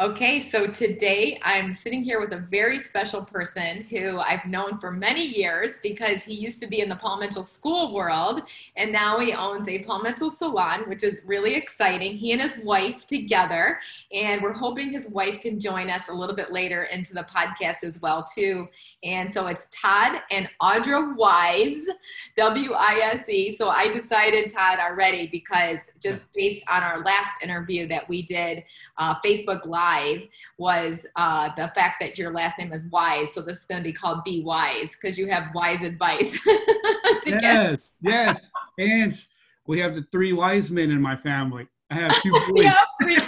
Okay, so today I'm sitting here with a very special person who I've known for many years because he used to be in the Paul Mitchell school world and now he owns a Paul Mitchell salon, which is really exciting. He and his wife together, and we're hoping his wife can join us a little bit later into the podcast as well too. And so it's Todd and Audra Wise, W I S E. So I decided Todd already because just based on our last interview that we did, uh, Facebook Live Was uh, the fact that your last name is Wise. So this is going to be called Be Wise because you have wise advice. yes, yes. And we have the three wise men in my family. I have two boys. yep, three.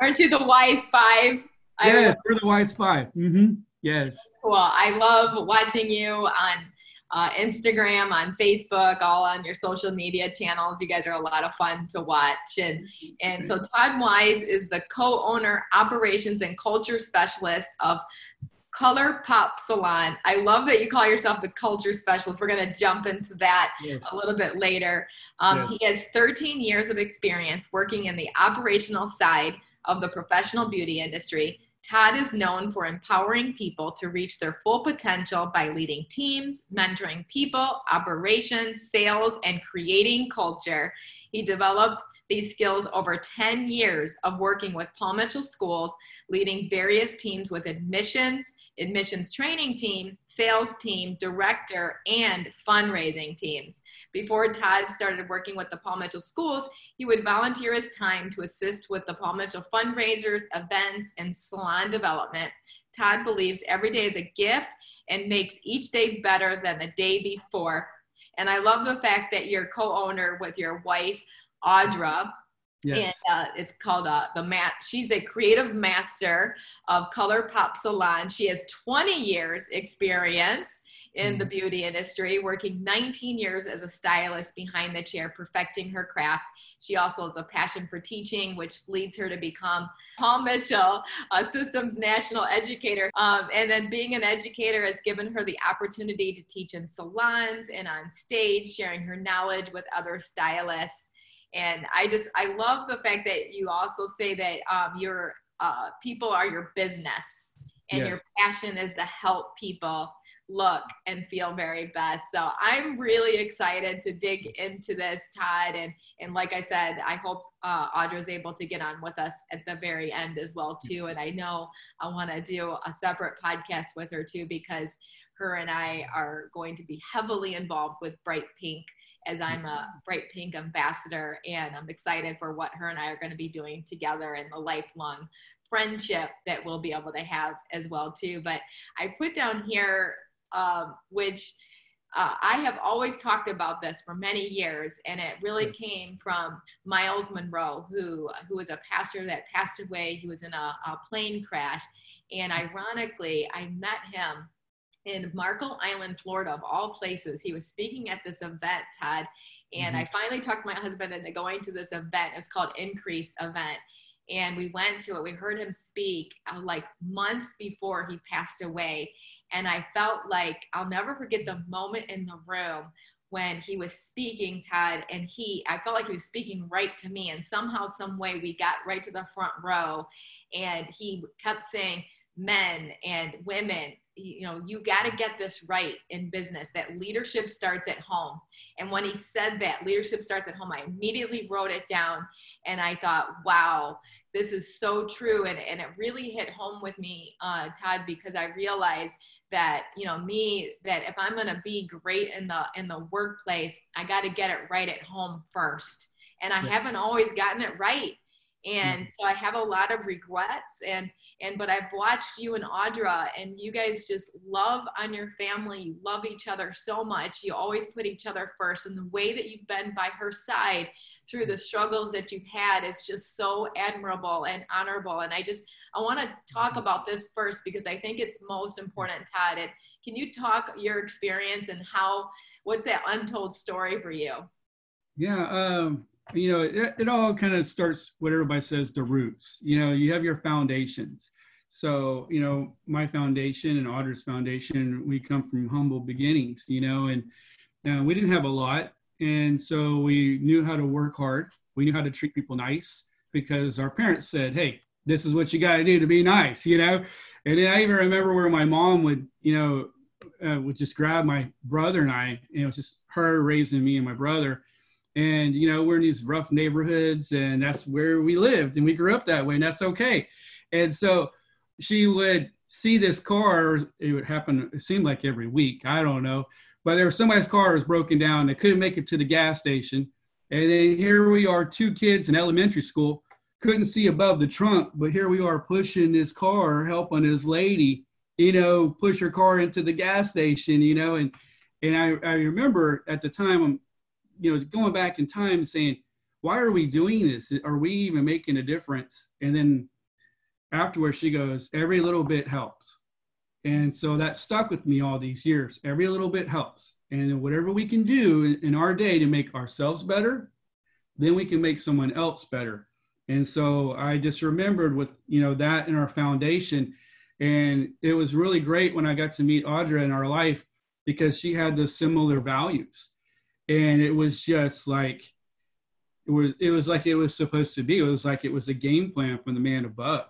Aren't you the wise five? Yes, we're the wise 5 mm-hmm. Yes. Cool. I love watching you on uh, Instagram, on Facebook, all on your social media channels. You guys are a lot of fun to watch. And, and so Todd Wise is the co-owner, operations and culture specialist of Color Pop Salon. I love that you call yourself the culture specialist. We're going to jump into that yes. a little bit later. Um, yes. He has 13 years of experience working in the operational side of the professional beauty industry Todd is known for empowering people to reach their full potential by leading teams, mentoring people, operations, sales, and creating culture. He developed these skills over 10 years of working with Paul Mitchell schools, leading various teams with admissions, admissions training team, sales team, director, and fundraising teams. Before Todd started working with the Paul Mitchell schools, he would volunteer his time to assist with the Paul Mitchell fundraisers, events, and salon development. Todd believes every day is a gift and makes each day better than the day before. And I love the fact that you're co-owner with your wife, Audra, Yes. And uh, it's called uh, the Mat. She's a creative master of Color Pop Salon. She has 20 years experience in mm. the beauty industry, working 19 years as a stylist behind the chair, perfecting her craft. She also has a passion for teaching, which leads her to become Paul Mitchell, a systems national educator. Um, and then being an educator has given her the opportunity to teach in salons and on stage, sharing her knowledge with other stylists and I just I love the fact that you also say that um, your uh, people are your business and yes. your passion is to help people look and feel very best. So I'm really excited to dig into this, Todd. And and like I said, I hope uh, Audra is able to get on with us at the very end as well too. And I know I want to do a separate podcast with her too because her and I are going to be heavily involved with Bright Pink as I'm a Bright Pink ambassador, and I'm excited for what her and I are going to be doing together and the lifelong friendship that we'll be able to have as well too. But I put down here, um, which uh, I have always talked about this for many years, and it really came from Myles Munroe, who who was a pastor that passed away. He was in a, a plane crash, and ironically, I met him in Marco Island, Florida, of all places. He was speaking at this event, Todd, and mm-hmm. I finally talked my husband into going to this event. It's called Increase Event. And we went to it. We heard him speak uh, like months before he passed away. And I felt like I'll never forget the moment in the room when he was speaking, Todd, and he, I felt like he was speaking right to me. And somehow, some way, we got right to the front row. And he kept saying, men and women you know you got to get this right in business that leadership starts at home. And when he said that leadership starts at home i immediately wrote it down and i thought wow this is so true. And, and it really hit home with me uh, todd because i realized that you know me that if i'm going to be great in the in the workplace i got to get it right at home first. And i yeah. haven't always gotten it right. And mm-hmm. so i have a lot of regrets. And and but I've watched you and Audra, and you guys just love on your family. You love each other so much. You always put each other first, and the way that you've been by her side through the struggles that you've had is just so admirable and honorable. And I just I want to talk about this first because I think it's most important, Todd. And can you talk your experience and how what's that untold story for you? Yeah, um, you know, it, it all kind of starts what everybody says the roots. You know, you have your foundations. So, you know, my foundation and Audra's foundation, we come from humble beginnings, you know, and uh, we didn't have a lot. And so we knew how to work hard. We knew how to treat people nice because our parents said, hey, this is what you got to do to be nice, you know? And then I even remember where my mom would, you know, uh, would just grab my brother and I, and it was just her raising me and my brother and you know we're in these rough neighborhoods and that's where we lived and we grew up that way and that's okay. And so she would see this car it would happen it seemed like every week i don't know but there was somebody's car was broken down they couldn't make it to the gas station and then here we are two kids in elementary school couldn't see above the trunk but here we are pushing this car helping this lady you know push her car into the gas station you know and and i, I remember at the time you know, going back in time saying, why are we doing this? Are we even making a difference? And then afterwards, she goes, every little bit helps. And so that stuck with me all these years. Every little bit helps. And whatever we can do in, our day to make ourselves better, then we can make someone else better. And so I just remembered with, you know, that in our foundation. And it was really great when I got to meet Audra in our life because she had those similar values and it was just like it was it was like it was supposed to be. It was like it was a game plan from the man above.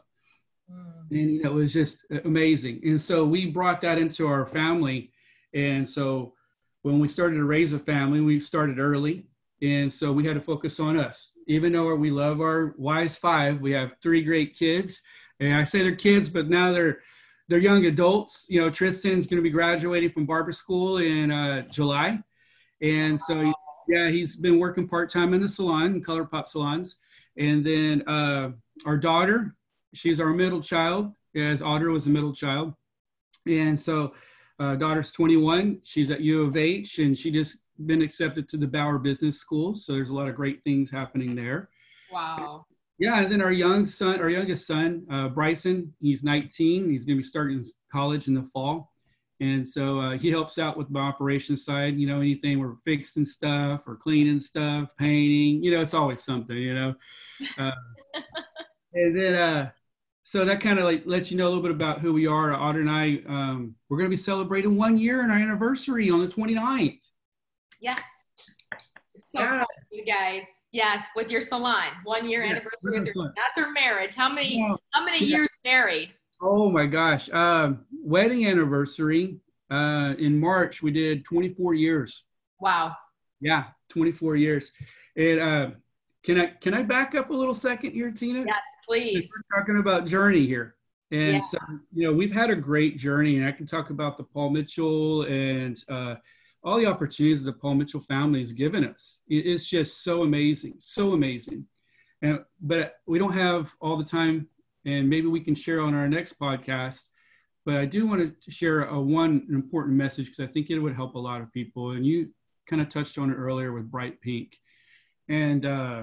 Mm. and you know, it was just amazing. And so we brought that into our family. And so when we started to raise a family we started early. And so we had to focus on us. Even though we love our wise five we have three great kids. And i say they're kids but now they're they're young adults. You know tristan's going to be graduating from barber school in uh, july and so, yeah, he's been working part time in the salon, Color Pop salons. And then uh, our daughter, she's our middle child, as Audra was the middle child. And so, uh, daughter's 21. She's at U of H, and she just been accepted to the Bauer Business School. So there's a lot of great things happening there. Wow. Yeah, and then our young son, our youngest son, uh, Bryson, he's 19. He's going to be starting college in the fall. And so uh, he helps out with the operations side, you know, anything we're fixing stuff or cleaning stuff, painting, you know, it's always something, you know. Uh, and then, uh, so that kind of like lets you know a little bit about who we are. Audra and I, um, we're going to be celebrating one year and our anniversary on the 29th. Yes. So yeah. you guys. Yes, with your salon, one year yeah, anniversary with your, not their marriage. How many, yeah. how many years married? Oh my gosh. Um, wedding anniversary uh, in March, we did 24 years. Wow. Yeah, 24 years. And uh, can I can I back up a little second here, Tina? Yes, please. We're talking about journey here. And yeah. so, you know, we've had a great journey, and I can talk about the Paul Mitchell and uh, all the opportunities that the Paul Mitchell family has given us. It's just so amazing, so amazing. And but we don't have all the time and maybe we can share on our next podcast. But I do want to share a one important message because I think it would help a lot of people. And you kind of touched on it earlier with Bright Pink, and uh,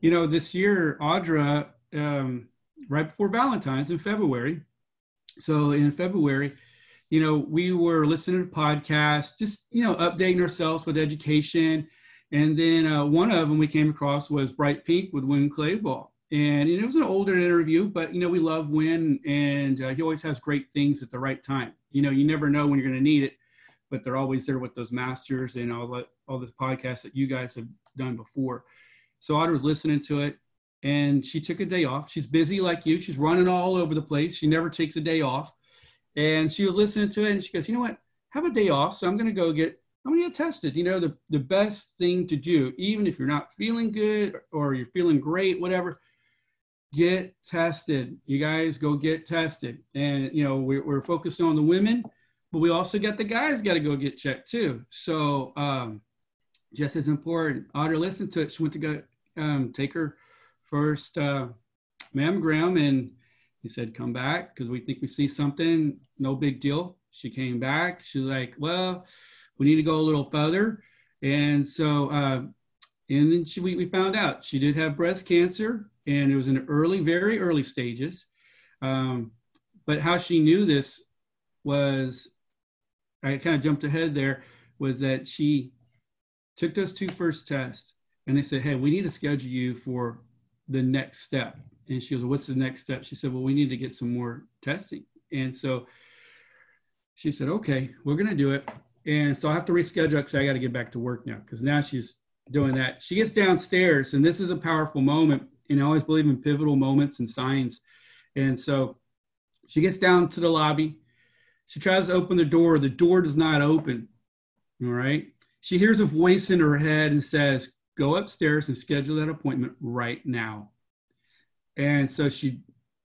you know this year, Audra, um, right before Valentine's in February. So in February, you know, we were listening to podcasts, just you know, updating ourselves with education. And then uh, one of them we came across was Bright Pink with Winn Claybaugh and it was an older interview, but you know we love Winn, and uh, he always has great things at the right time. You know, you never know when you're going to need it, but they're always there with those masters and all the all this podcasts that you guys have done before. So Audra was listening to it, and she took a day off. She's busy like you. She's running all over the place. She never takes a day off, and she was listening to it, and she goes, "You know what? Have a day off, so I'm going to go get I'm gonna get tested. You know, the, the best thing to do, even if you're not feeling good or you're feeling great, whatever, get tested. You guys go get tested. And, you know, we're, we're focused on the women, but we also got the guys got to go get checked too. So, um, just as important. Audra listened to it. She went to go um, take her first uh, mammogram, and He said, come back because we think we see something. No big deal. She came back. She's like, well, we need to go a little further. And so, uh, and then she, we, we found out she did have breast cancer and it was in early, very early stages. Um, but how she knew this was, I kind of jumped ahead there, was that she took those two first tests and they said, hey, we need to schedule you for the next step. And she goes, what's the next step? She said, well, we need to get some more testing. And so she said, okay, we're going to do it. And so I have to reschedule because I got to get back to work now because now she's doing that. She gets downstairs, and this is a powerful moment. And I always believe in pivotal moments and signs. And so she gets down to the lobby. She tries to open the door. The door does not open. All right. She hears a voice in her head and says, Go upstairs and schedule that appointment right now. And so she's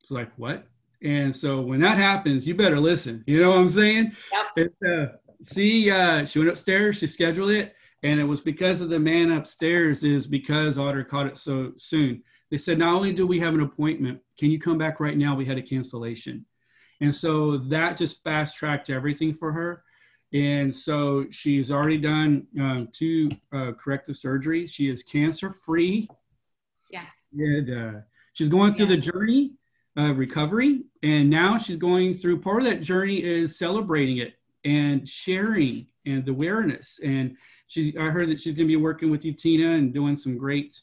like, What? And so when that happens, you better listen. You know what I'm saying? Yep. It, uh, see, uh, she went upstairs, she scheduled it, and it was because of the man upstairs, is because Audra caught it so soon. They said, Not only do we have an appointment, can you come back right now? We had a cancellation. And so that just fast tracked everything for her. And so she's already done um, two uh, corrective surgeries. She is cancer free. Yes. And uh, she's going through yeah. the journey of recovery. And now she's going through part of that journey is celebrating it and sharing and the awareness. And she, I heard that she's going to be working with you, Tina, and doing some great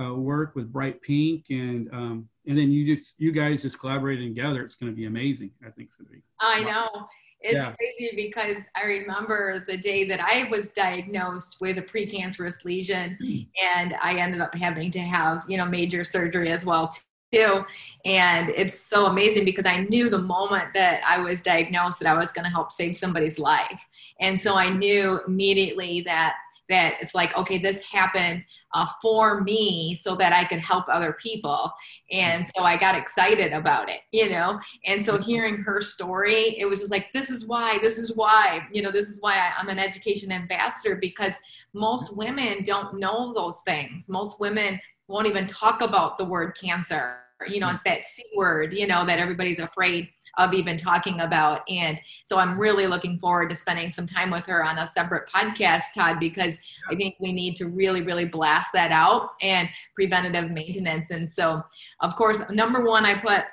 uh, work with Bright Pink. And um, and then you just you guys just collaborating together. It's going to be amazing. I think it's going to be. I know. It's yeah. crazy because I remember the day that I was diagnosed with a precancerous lesion, mm. and I ended up having to have you know major surgery as well too. And it's so amazing because I knew the moment that I was diagnosed that I was going to help save somebody's life, and so I knew immediately that that it's like okay this happened uh, for me so that i could help other people. And so i got excited about it you know? And so mm-hmm. hearing her story it was just like this is why this is why you know this is why i'm an education ambassador because most mm-hmm. women don't know those things. Most women won't even talk about the word cancer. You know mm-hmm. it's that c word you know that everybody's afraid of even talking about. And so I'm really looking forward to spending some time with her on a separate podcast, Todd, because I think we need to really, really blast that out and preventative maintenance. And so, of course, number one, I put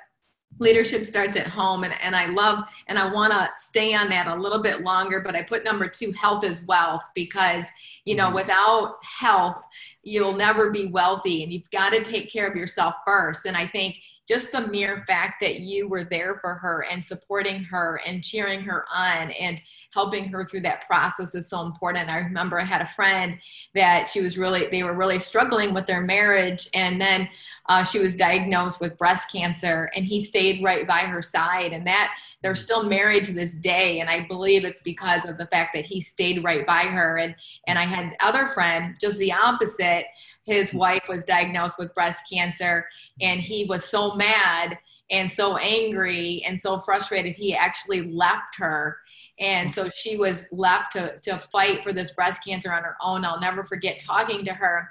leadership starts at home and, and i love and i want to stay on that a little bit longer but i put number two health is wealth because you know mm-hmm. without health you'll never be wealthy and you've got to take care of yourself first and i think just the mere fact that you were there for her and supporting her and cheering her on and helping her through that process is so important. I remember I had a friend that she was really, they were really struggling with their marriage. And then uh, she was diagnosed with breast cancer and he stayed right by her side. And that they're still married to this day. And I believe it's because of the fact that he stayed right by her. And, and I had other friend, just the opposite his mm-hmm. wife was diagnosed with breast cancer and he was so mad and so angry and so frustrated he actually left her. And so she was left to, to fight for this breast cancer on her own. I'll never forget talking to her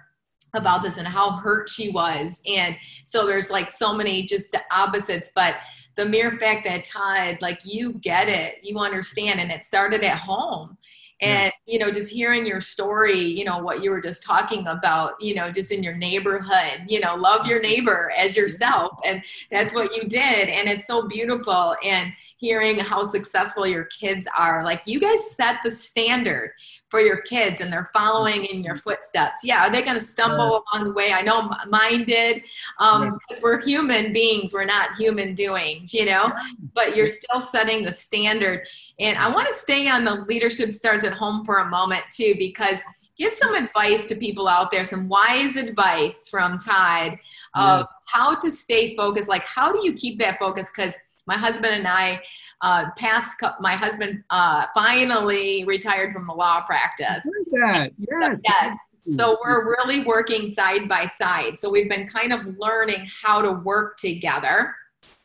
about this and how hurt she was. And so there's like so many just opposites but the mere fact that todd like you get it you understand and it started at home and yeah. you know just hearing your story you know what you were just talking about you know just in your neighborhood you know love your neighbor as yourself and that's what you did and it's so beautiful and hearing how successful your kids are like you guys set the standard for your kids and they're following in your footsteps. Yeah are they going to stumble uh, along the way? I know mine did um because we're human beings we're not human doings you know? But you're still setting the standard. And I want to stay on the leadership starts at home for a moment too, because give some advice to people out there, some wise advice from Todd of yeah. how to stay focused. Like, how do you keep that focus? Because my husband and I, uh, past my husband uh, finally retired from the law practice. That. Yes. yes. So we're really working side by side. So we've been kind of learning how to work together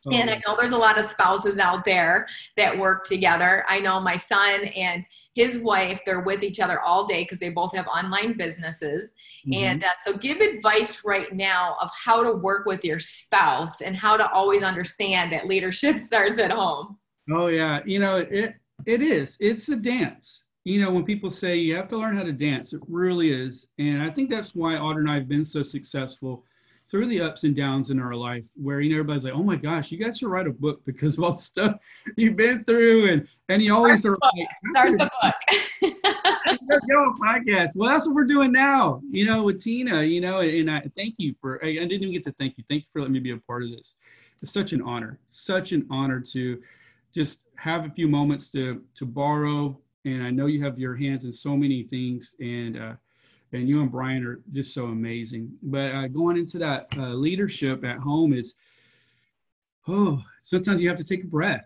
Oh. And I know there's a lot of spouses out there that work together. I know my son and his wife, they're with each other all day because they both have online businesses. Mm-hmm. And uh, so, give advice right now of how to work with your spouse and how to always understand that leadership starts at home. Oh, yeah. You know, it, it is. It's a dance. You know, when people say you have to learn how to dance, it really is. And I think that's why Audra and I have been so successful through the ups and downs in our life where you know everybody's like, oh my gosh, you guys should write a book because of all the stuff you've been through and and you always start are like start the book. Go podcast. Well, that's what we're doing now, you know, with Tina, you know, and I thank you for I, I didn't even get to thank you. Thank you for letting me be a part of this. It's such an honor, such an honor to just have a few moments to to borrow. And I know you have your hands in so many things and uh and you and Brian are just so amazing. But uh, going into that uh, leadership at home is, oh, sometimes you have to take a breath.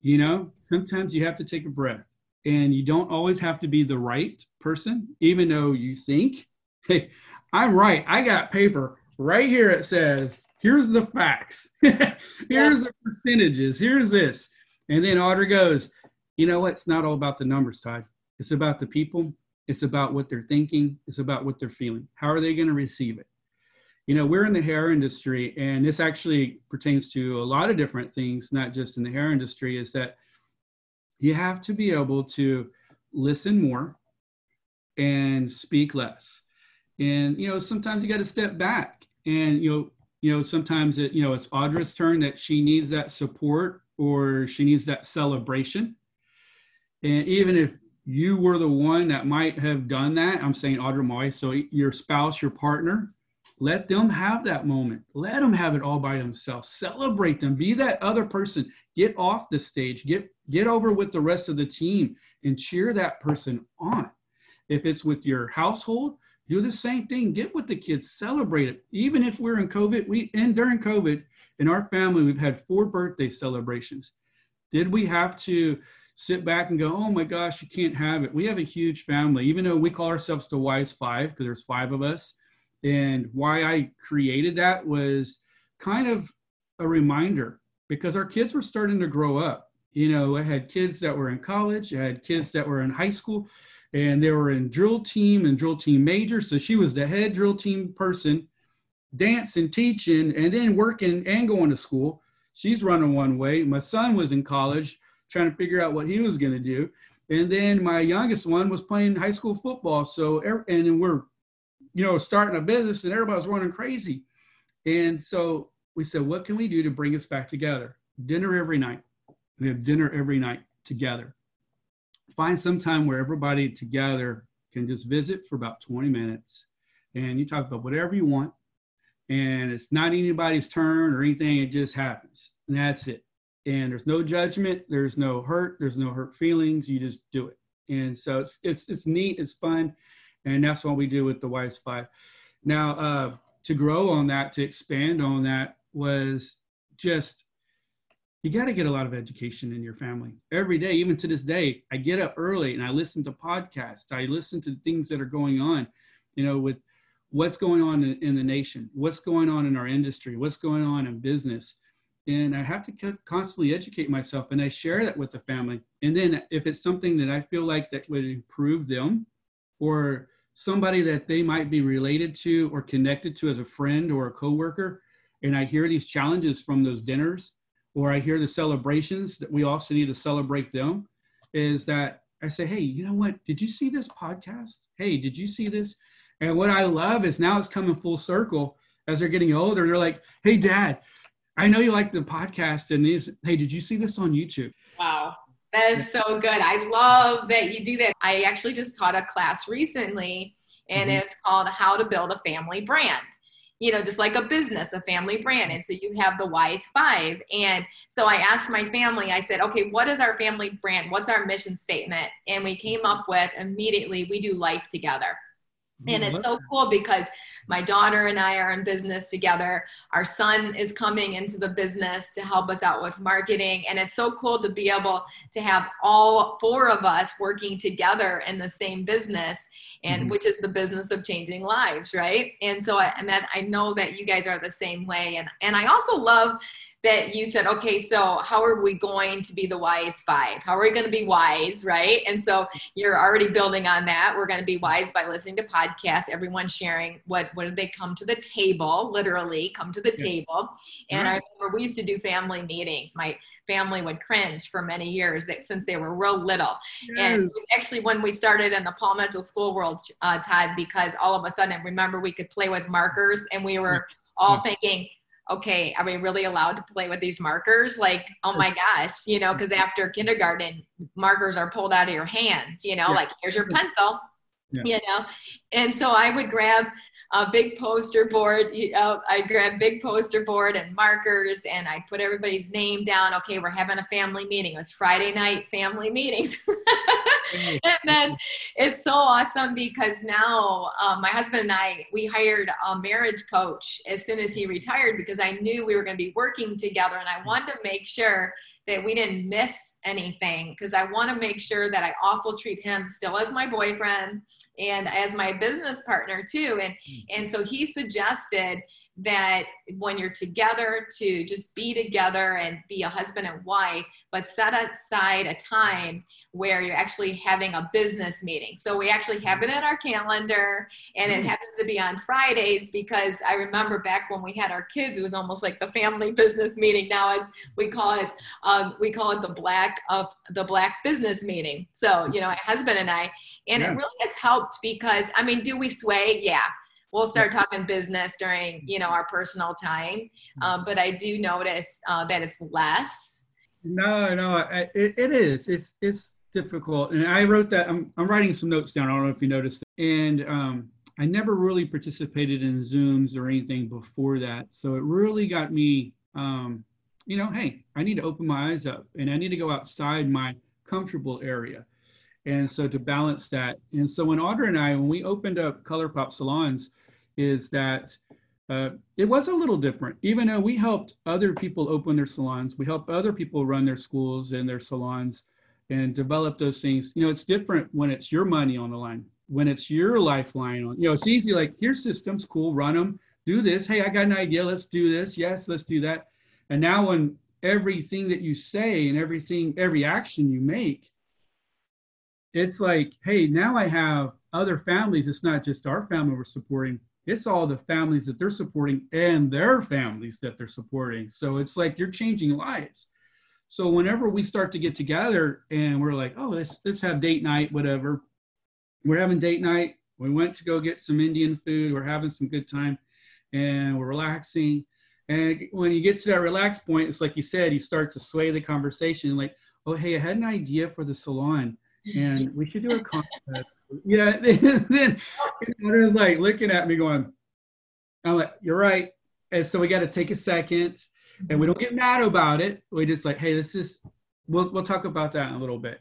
You know, sometimes you have to take a breath, and you don't always have to be the right person, even though you think, hey, I'm right. I got paper right here. It says, here's the facts, here's the percentages, here's this. And then Audra goes, you know what? It's not all about the numbers, Todd. It's about the people it's about what they're thinking. It's about what they're feeling. How are they going to receive it? You know, we're in the hair industry, and this actually pertains to a lot of different things, not just in the hair industry, is that you have to be able to listen more and speak less. And, you know, sometimes you got to step back and, you know, you know, sometimes it, you know, it's Audra's turn that she needs that support or she needs that celebration. And even if you were the one that might have done that. I'm saying Audra Moy. So your spouse, your partner, let them have that moment. Let them have it all by themselves. Celebrate them. Be that other person. Get off the stage. Get get over with the rest of the team and cheer that person on. If it's with your household, do the same thing. Get with the kids. Celebrate it. Even if we're in COVID, we and during COVID in our family, we've had four birthday celebrations. Did we have to sit back and go, oh my gosh, you can't have it. We have a huge family, even though we call ourselves the Wise Five because there's five of us. And why I created that was kind of a reminder because our kids were starting to grow up. You know, I had kids that were in college, I had kids that were in high school, and they were in drill team and drill team major. So she was the head drill team person, dancing, teaching, and then working and going to school. She's running one way. My son was in college trying to figure out what he was going to do. And then my youngest one was playing high school football. So, er, and we're, you know, starting a business and everybody's running crazy. And so we said, what can we do to bring us back together? Dinner every night. We have dinner every night together. Find some time where everybody together can just visit for about 20 minutes and you talk about whatever you want. And it's not anybody's turn or anything, it just happens. And that's it and there's no judgment there's no hurt there's no hurt feelings you just do it and so it's it's, it's neat it's fun and that's what we do with the wise five now uh, to grow on that to expand on that was just you got to get a lot of education in your family. Every day even to this day i get up early and i listen to podcasts. I listen to things that are going on you know with what's going on in, in the nation what's going on in our industry what's going on in business. And I have to constantly educate myself and I share that with the family. And then if it's something that I feel like that would improve them or somebody that they might be related to or connected to as a friend or a coworker, and I hear these challenges from those dinners or I hear the celebrations that we also need to celebrate them, is that I say, hey, you know what? Did you see this podcast? Hey, did you see this? And what I love is now it's coming full circle as they're getting older. They're like, hey, dad, I know you like the podcast and these. Hey, did you see this on YouTube? Wow. That is so good. I love that you do that. I actually just taught a class recently and mm-hmm. it's called How to Build a Family Brand. You know, just like a business, a family brand. And so you have the Wise Five. And so I asked my family, I said, okay, what is our family brand? What's our mission statement? And we came up with immediately, we do life together. And it's so cool because my daughter and I are in business together. Our son is coming into the business to help us out with marketing. And it's so cool to be able to have all four of us working together in the same business, and mm-hmm. which is the business of changing lives, right? And so, I, and that I know that you guys are the same way. And, and I also love that you said, okay, so how are we going to be the wise five? How are we going to be wise, right? And so you're already building on that. We're going to be wise by listening to podcasts, everyone sharing what what did they come to the table, literally come to the yeah. table. And right. I remember we used to do family meetings. My family would cringe for many years that, since they were real little. Yes. And actually, when we started in the Paul Mitchell School world, uh, Todd, because all of a sudden, remember, we could play with markers and we were mm-hmm. all yeah. thinking, okay, are we really allowed to play with these markers? Like, oh my gosh, you know, because mm-hmm. after kindergarten, markers are pulled out of your hands, you know, yeah. like here's your pencil, yeah. you know. And so I would grab a big poster board. I grabbed big poster board and markers and I put everybody's name down. Okay, we're having a family meeting. It was Friday night family meetings. and then it's so awesome because now um, my husband and I, we hired a marriage coach as soon as he retired because I knew we were going to be working together and I wanted to make sure that we didn't miss anything because I want to make sure that I also treat him still as my boyfriend and as my business partner too. And mm. and so he suggested that when you're together to just be together and be a husband and wife but set aside a time where you're actually having a business meeting. So we actually have it in our calendar and it mm. happens to be on fridays because i remember back when we had our kids it was almost like the family business meeting. Now it's we call it um, we call it the black of the black business meeting. So you know my husband and i and yeah. it really has helped because i mean do we sway? Yeah we'll start talking business during you know our personal time um, but i do notice uh, that it's less. No no it, it is. It's it's difficult. And i wrote that I'm, I'm writing some notes down. I don't know if you noticed. And um, i never really participated in zooms or anything before that. So it really got me um, you know hey i need to open my eyes up and i need to go outside my comfortable area. And so to balance that. And so when audra and i when we opened up color pop salons is that uh, it was a little different. Even though we helped other people open their salons, we helped other people run their schools and their salons and develop those things. You know, it's different when it's your money on the line, when it's your lifeline on. You know, it's easy like here's systems, cool, run them, do this. Hey, I got an idea. Let's do this. Yes, let's do that. And now when everything that you say and everything, every action you make, it's like, hey, now I have other families. It's not just our family we're supporting it's all the families that they're supporting and their families that they're supporting. So it's like you're changing lives. So whenever we start to get together and we're like, oh, let's let's have date night, whatever. We're having date night. We went to go get some Indian food. We're having some good time, and we're relaxing. And when you get to that relaxed point, it's like you said, you start to sway the conversation. Like, oh, hey, I had an idea for the salon and we should do a contest. yeah. Then, then it was like looking at me going, I'm like, you're right. And so we got to take a second and we don't get mad about it. We just like, hey, this is, we'll, we'll talk about that in a little bit.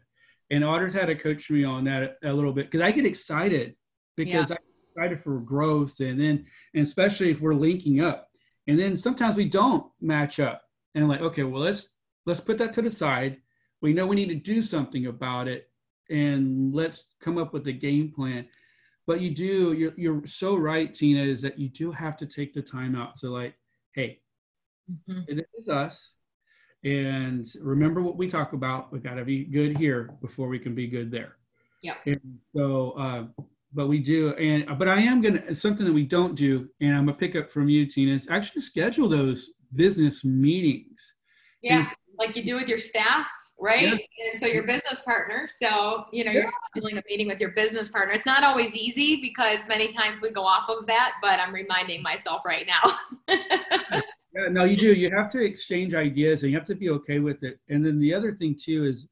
And Audra's had to coach me on that a, a little bit because I get excited because yeah. I'm excited for growth. And then, and especially if we're linking up. And then sometimes we don't match up. And like, okay, well, let's, let's put that to the side. We know we need to do something about it and let's come up with a game plan. But you do you're, you're so right tina is that you do have to take the time out to like hey mm-hmm. it is us and remember what we talk about. We got to be good here before we can be good there. Yeah and so uh, but we do and but i am gonna something that we don't do and i'm gonna pick up from you tina is actually schedule those business meetings. Yeah and, like you do with your staff right? Yeah. And so your business partner. So, you know, yeah. you're scheduling a meeting with your business partner. It's not always easy because many times we go off of that, but I'm reminding myself right now. yeah, no, you do. You have to exchange ideas and you have to be okay with it. And then the other thing too is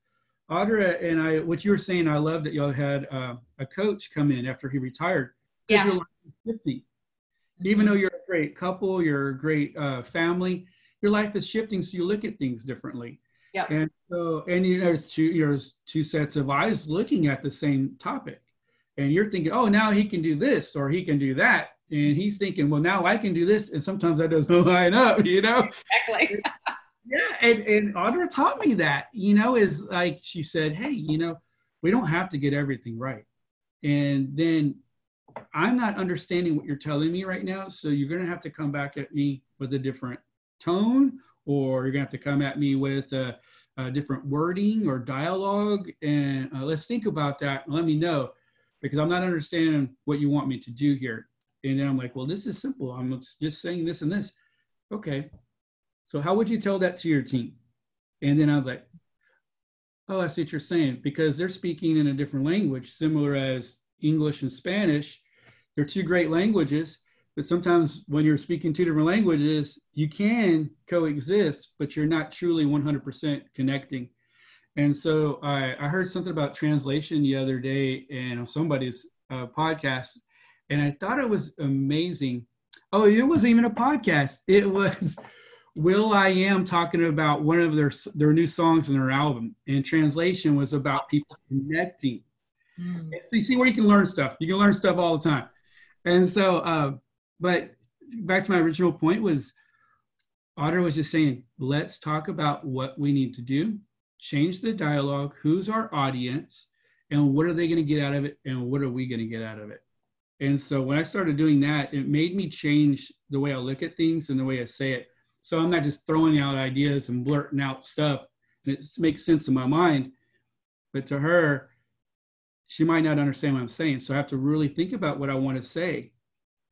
Audra and I, what you were saying, I love that y'all had uh, a coach come in after he retired. Yeah. You're 50. Mm-hmm. Even though you're a great couple, you're a great uh, family, your life is shifting. So you look at things differently. Yeah. And so, and you, know, there's two, there's two sets of eyes looking at the same topic, and you're thinking, oh, now he can do this or he can do that, and he's thinking, well, now I can do this, and sometimes that doesn't line up, you know? Exactly. yeah, and and Audra taught me that, you know, is like she said, hey, you know, we don't have to get everything right, and then I'm not understanding what you're telling me right now, so you're gonna have to come back at me with a different tone or you're gonna have to come at me with a, different wording or dialogue. And uh, let's think about that. Let me know because I'm not understanding what you want me to do here. And then I'm like, well, this is simple. I'm just saying this and this. Okay. So how would you tell that to your team? And then I was like, oh, I see what you're saying because they're speaking in a different language, similar as English and Spanish. They're two great languages, but sometimes when you're speaking two different languages, you can coexist, but you're not truly 100% connecting. And so I, I heard something about translation the other day in somebody's uh, podcast, and I thought it was amazing. Oh, it wasn't even a podcast. It was Will I Am talking about one of their their new songs in their album, and translation was about people connecting. Mm. See, see where you can learn stuff. You can learn stuff all the time. And so, uh, but back to my original point was, Audra was just saying, let's talk about what we need to do, change the dialogue, who's our audience, and what are they going to get out of it, and what are we going to get out of it. And so when I started doing that, it made me change the way I look at things and the way I say it. So I'm not just throwing out ideas and blurting out stuff, and it makes sense in my mind. But to her, she might not understand what I'm saying. So I have to really think about what I want to say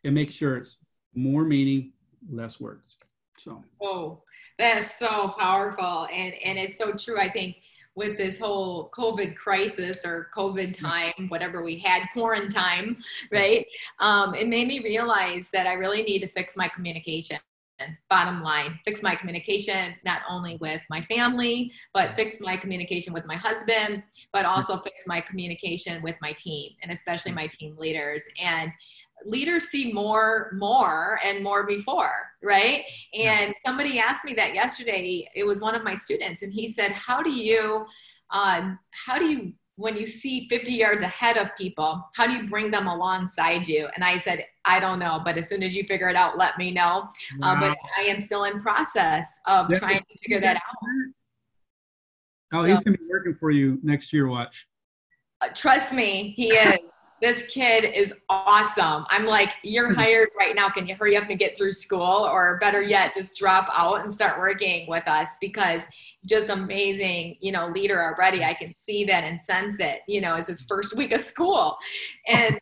and make sure it's more meaning, less words. So oh, that's so powerful. And and it's so true. I think with this whole COVID crisis or COVID mm. time, whatever we had, quarantine, right? Um, it made me realize that I really need to fix my communication bottom line fix my communication not only with my family but fix my communication with my husband but also mm. fix my communication with my team and especially mm. my team leaders and leaders see more more and more before right and somebody asked me that yesterday it was one of my students and he said how do you uh, how do you when you see 50 yards ahead of people, how do you bring them alongside you? And I said, I don't know, but as soon as you figure it out, let me know. Wow. Uh, but I am still in process of trying to figure that out. Oh, so, he's going to be working for you next year. Watch. Uh, trust me, he is this kid is awesome. I'm like, you're hmm. hired right now. Can you hurry up and get through school? Or better yet, just drop out and start working with us because just amazing, you know, leader already. I can see that and sense it, you know, it's his first week of school. And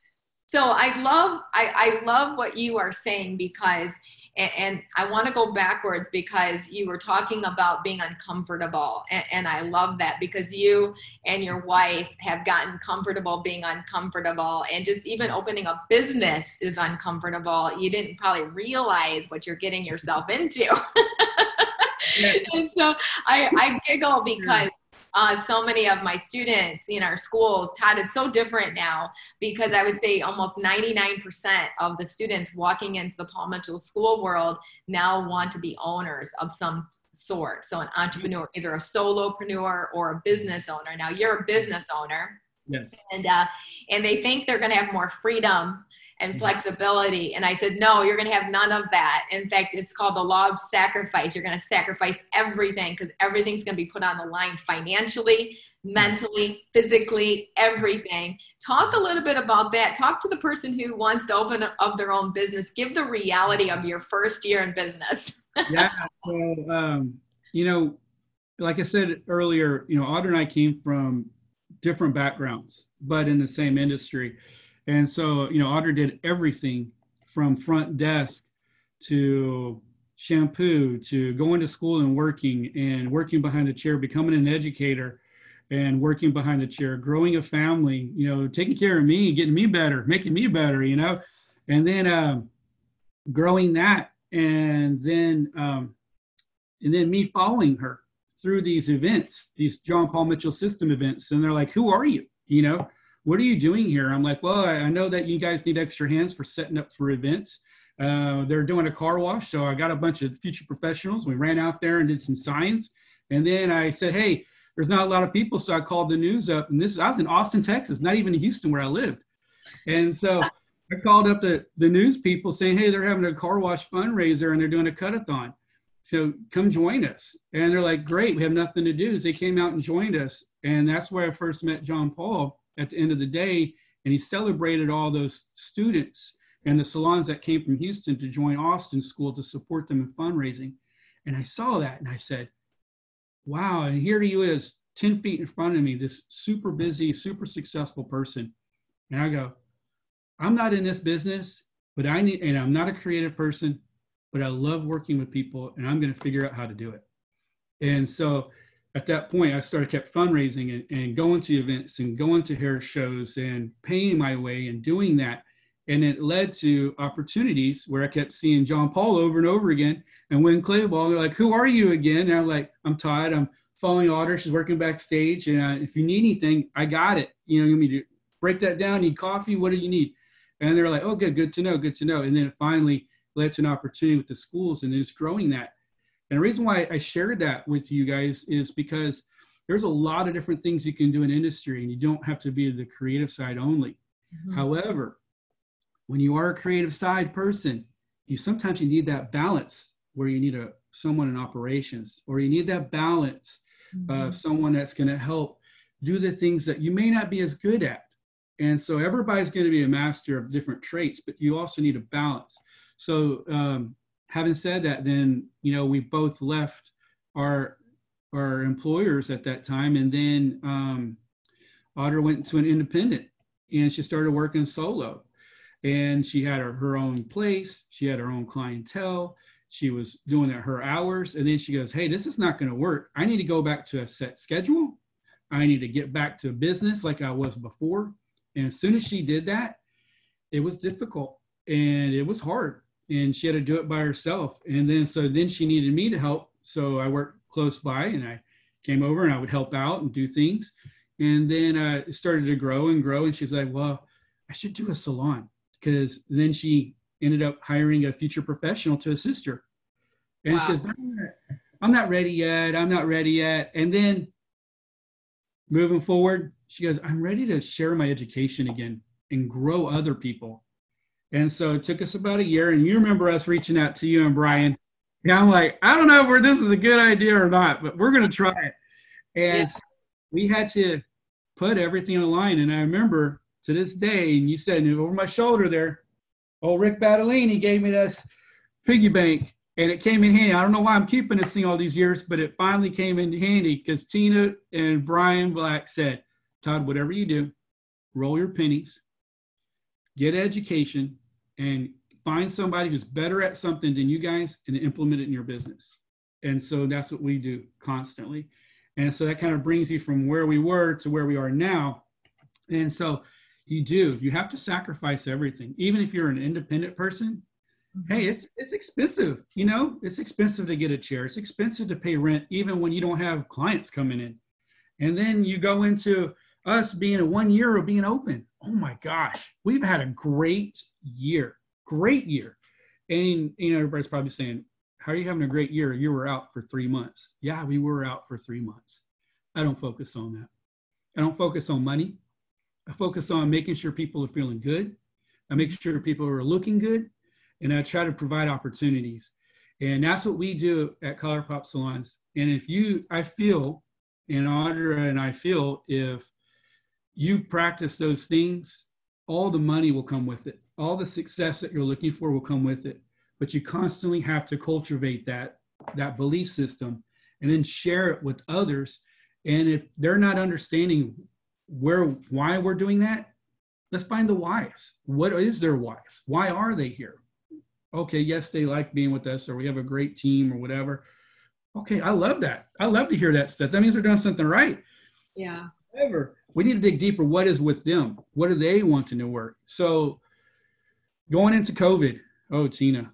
so I love, I, I love what you are saying because and, and I want to go backwards because you were talking about being uncomfortable. And, and I love that because you and your wife have gotten comfortable being uncomfortable. And just even opening a business is uncomfortable. You didn't probably realize what you're getting yourself into. and so I, I giggle hmm. because uh, so many of my students in our schools. Todd, it's so different now because I would say almost 99% of the students walking into the Paul Mitchell school world now want to be owners of some sort. So an entrepreneur, either a solopreneur or a business owner. Now you're a business owner. Yes. And uh, and they think they're going to have more freedom and mm-hmm. flexibility. And I said, no, you're going to have none of that. In fact, it's called the law of sacrifice. You're going to sacrifice everything because everything's going to be put on the line financially, mentally, physically, everything. Talk a little bit about that. Talk to the person who wants to open up their own business. Give the reality of your first year in business. yeah. So, um, you know, like I said earlier, you know, Audra and I came from different backgrounds, but in the same industry. And so, you know, Audra did everything from front desk to shampoo to going to school and working and working behind the chair, becoming an educator and working behind the chair, growing a family, you know, taking care of me, getting me better, making me better, you know, and then um, growing that, and then um, and then me following her through these events, these John Paul Mitchell system events, and they're like, "Who are you?" You know, what are you doing here? I'm like, well, I know that you guys need extra hands for setting up for events. Uh, they're doing a car wash, so I got a bunch of future professionals. We ran out there and did some signs, and then I said, hey, there's not a lot of people, so I called the news up. And this is I was in Austin, Texas, not even in Houston where I lived, and so. I called up the, the news people saying, hey, they're having a car wash fundraiser and they're doing a cut-a-thon. So come join us. And they're like, great, we have nothing to do. So they came out and joined us. And that's where I first met John Paul at the end of the day. And he celebrated all those students and the salons that came from Houston to join Austin School to support them in fundraising. And I saw that and I said, wow. And here he is, 10 feet in front of me, this super busy, super successful person. And I go, I'm not in this business, but I need, and I'm not a creative person, but I love working with people and I'm going to figure out how to do it. And so at that point, I started kept fundraising and, and going to events and going to hair shows and paying my way and doing that. And it led to opportunities where I kept seeing John Paul over and over again. And Winn Claybaugh, they're like, "Who are you again?" And I'm like, "I'm Todd. I'm following Audra. She's working backstage. And uh, if you need anything, I got it. You know, you need to break that down. Need coffee? What do you need?" And they're like, "Oh, good, good to know, good to know." And then it finally led to an opportunity with the schools and it's growing that. And the reason why I shared that with you guys is because there's a lot of different things you can do in industry, and you don't have to be the creative side only. Mm-hmm. However, when you are a creative side person, you sometimes you need that balance where you need a someone in operations, or you need that balance mm-hmm. of someone that's going to help do the things that you may not be as good at. And so everybody's going to be a master of different traits, but you also need a balance. So um, having said that, then you know we both left our our employers at that time, and then um, Audra went to an independent, and she started working solo. And she had her, her own place she had her own clientele she was doing her hours and then she goes hey this is not going to work. I need to go back to a set schedule. I need to get back to business like i was before. And as soon as she did that it was difficult and it was hard and she had to do it by herself and then so then she needed me to help so i worked close by and i came over and i would help out and do things and then uh, it started to grow and grow and she's like well i should do a salon because then she ended up hiring a future professional to assist her. And wow. she goes, I'm not ready yet. I'm not ready yet. And then moving forward, she goes, I'm ready to share my education again and grow other people. And so it took us about a year. And you remember us reaching out to you and Brian. Yeah, I'm like, I don't know where this is a good idea or not, but we're going to try it. And yeah. we had to put everything on the line. And I remember to this day, and you said over my shoulder there, old Rick Battolini gave me this piggy bank, and it came in handy. I don't know why I'm keeping this thing all these years, but it finally came in handy because Tina and Brian Black said, Todd, whatever you do, roll your pennies, get education, and find somebody who's better at something than you guys and implement it in your business. And so that's what we do constantly. And so that kind of brings you from where we were to where we are now. And so you do. You have to sacrifice everything. Even if you're an independent person, mm-hmm. hey, it's it's expensive. You know, it's expensive to get a chair. It's expensive to pay rent, even when you don't have clients coming in. And then you go into us being a one year of being open. Oh my gosh, we've had a great year, great year. And you know, everybody's probably saying, "How are you having a great year? You were out for three months." Yeah, we were out for three months. I don't focus on that. I don't focus on money. I focus on making sure people are feeling good. I make sure people are looking good, and I try to provide opportunities. And that's what we do at Color Pop Salons. And if you, I feel, and Audra and I feel, if you practice those things, all the money will come with it. All the success that you're looking for will come with it. But you constantly have to cultivate that that belief system and then share it with others. And if they're not understanding where why we're doing that let's find the whys. What is their whys? Why are they here? Okay yes they like being with us or we have a great team or whatever. Okay i love that. I love to hear that stuff. That means we're doing something right. Yeah. However we need to dig deeper. What is with them? What do they want to know? Work so going into covid oh tina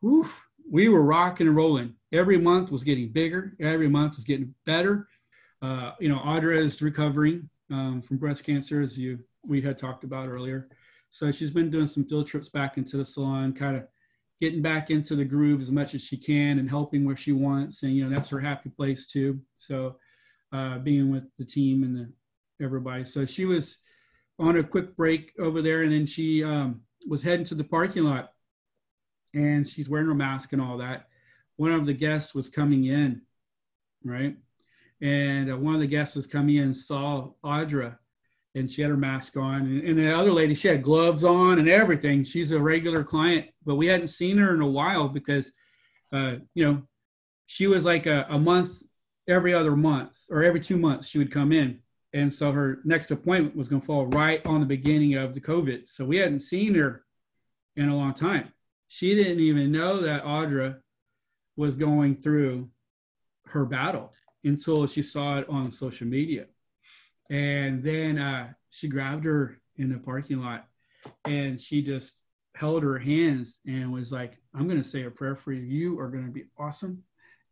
whew, we were rocking and rolling every month was getting bigger every month was getting better uh, you know audra is recovering um, from breast cancer, as you we had talked about earlier. So she's been doing some field trips back into the salon, kind of getting back into the groove as much as she can and helping where she wants. And you know that's her happy place too. So uh, being with the team and the everybody. So she was on a quick break over there, and then she um, was heading to the parking lot, and she's wearing her mask and all that. One of the guests was coming in, right? and uh, one of the guests was coming in saw Audra, and she had her mask on, and, and, the other lady she had gloves on and everything. She's a regular client, but we hadn't seen her in a while because, uh, you know, she was like a, a month every other month or every two months she would come in and so her next appointment was going to fall right on the beginning of the covid. So we hadn't seen her in a long time. She didn't even know that audra was going through her battle until she saw it on social media. And then uh, she grabbed her in the parking lot and she just held her hands and was like i'm going to say a prayer for you. You are going to be awesome.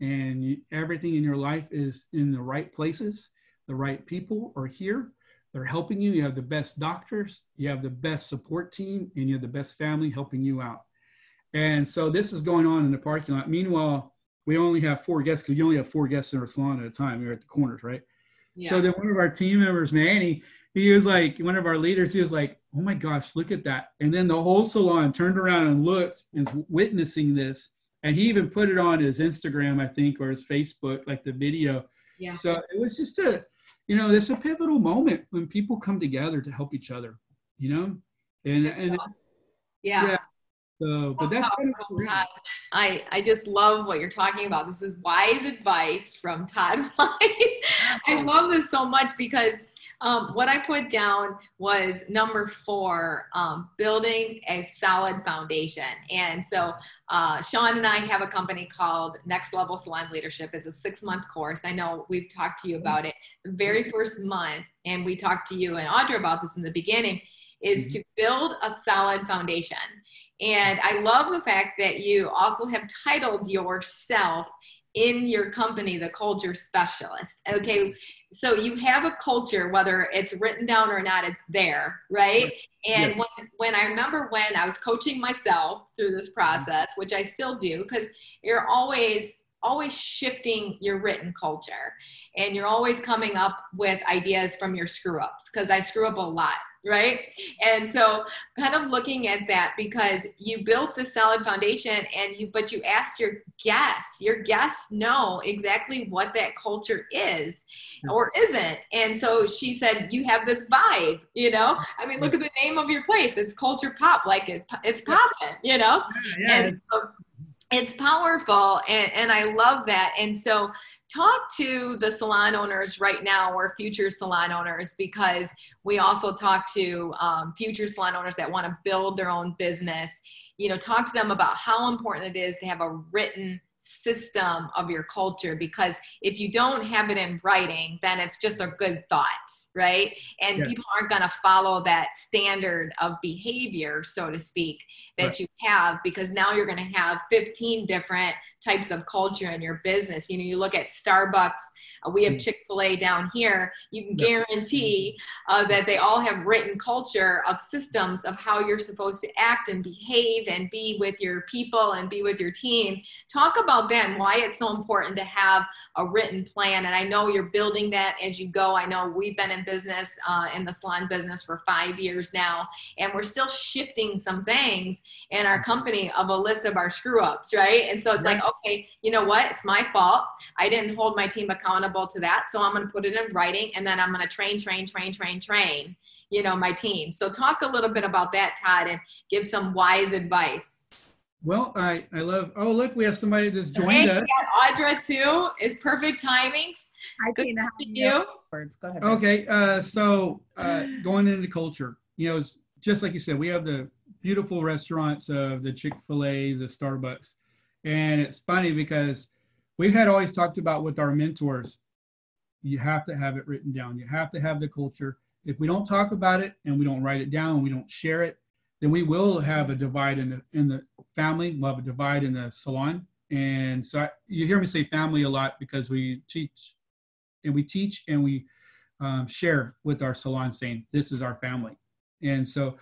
And you, everything in your life is in the right places. The right people are here. They're helping you. You have the best doctors, you have the best support team, and you have the best family helping you out. And so this is going on in the parking lot. Meanwhile, we only have four guests because you only have four guests in our salon at a time. We're at the corners, right? Yeah. So then one of our team members, Manny, he was like, one of our leaders, he was like, oh my gosh, look at that. And then the whole salon turned around and looked and witnessing this and he even put it on his Instagram, I think, or his Facebook, like the video. Yeah. So it was just a, you know, it's a pivotal moment when people come together to help each other, you know, and and yeah. yeah. So, but that's kind of I I just love what you're talking about. This is wise advice from Todd Wise. I oh. love this so much because um, what I put down was number four, um, building a solid foundation. And so uh, Sean and I have a company called Next Level Salon Leadership. It's a six month course. I know we've talked to you about it the very first month, and we talked to you and Audra about this in the beginning, is mm-hmm. to build a solid foundation. And I love the fact that you also have titled yourself in your company the culture specialist okay? So you have a culture whether it's written down or not it's there right? And yes. when, when i remember when i was coaching myself through this mm-hmm. process which i still do because you're always always shifting your written culture and you're always coming up with ideas from your screw ups because I screw up a lot, right? And so kind of looking at that because you built the solid foundation and you but you asked your guests, your guests know exactly what that culture is or isn't. And so she said you have this vibe, you know? I mean, look at the name of your place. It's culture pop like it, it's popping, you know? Yeah, and so it's powerful and, and i love that and so talk to the salon owners right now or future salon owners because we also talk to um, future salon owners that want to build their own business you know talk to them about how important it is to have a written system of your culture because if you don't have it in writing then it's just a good thought right and yeah. people aren't going to follow that standard of behavior so to speak that right. you have because now you're going to have 15 different types of culture in your business. You know, you look at Starbucks, uh, we have mm. Chick fil A down here, you can guarantee uh, that they all have written culture of systems of how you're supposed to act and behave and be with your people and be with your team. Talk about then why it's so important to have a written plan. And I know you're building that as you go. I know we've been in business, uh, in the salon business for five years now, and we're still shifting some things in our company of a list of our screw ups, right? And so it's like, okay, you know what? It's my fault. I didn't hold my team accountable to that. So I'm going to put it in writing and then I'm going to train, train, train, train, train, you know, my team. So talk a little bit about that, Todd, and give some wise advice. Well, I, I love, oh, look, we have somebody just joined us. Yes, Audra, too, is perfect timing. Hi, Good Tina. To you. Words. Go ahead. Okay, uh, so uh, going into culture, you know, just like you said, we have the beautiful restaurants of the Chick fil A's, the Starbucks. And it's funny because we had always talked about with our mentors, you have to have it written down. You have to have the culture. If we don't talk about it and we don't write it down, and we don't share it, then we will have a divide in the in the family. We'll have a divide in the salon. And so I, you hear me say family a lot because we teach and we teach and we um, share with our salon saying this is our family. And so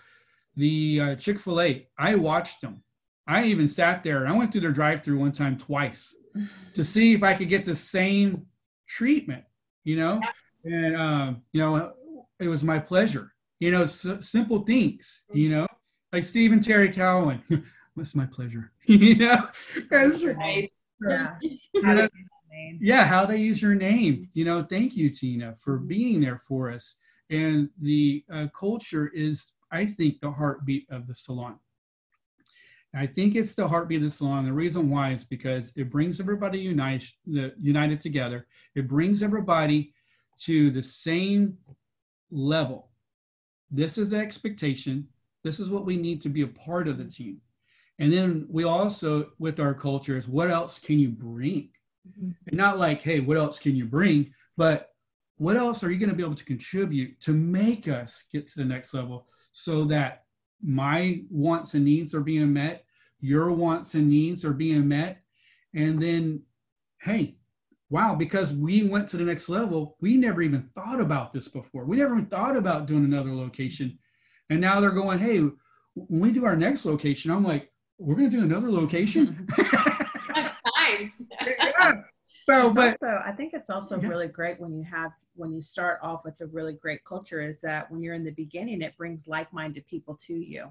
the uh, Chick Fil A, I watched them I even sat there. I went through their drive-through one time twice to see if I could get the same treatment. You know, and um, you know, it was my pleasure. You know, s- simple things. You know, like Steve and Terry Cowan. it's my pleasure? you know, nice. yeah. How yeah, how they use your name. You know, thank you, Tina, for being there for us. And the uh, culture is, I think, the heartbeat of the salon I think it's the heartbeat of the salon. The reason why is because it brings everybody united, united together. It brings everybody to the same level. This is the expectation. This is what we need to be a part of the team. And then we also, with our culture, is what else can you bring? Mm-hmm. And not like, hey, what else can you bring? But what else are you going to be able to contribute to make us get to the next level so that my wants and needs are being met, your wants and needs are being met. And then, hey, wow, because we went to the next level, we never even thought about this before. We never even thought about doing another location. And now they're going, hey, when we do our next location, I'm like, we're going to do another location. Mm-hmm. That's time. yeah. So, but also, I think it's also yeah. really great when you have when you start off with a really great culture is that when you're in the beginning, it brings like-minded people to you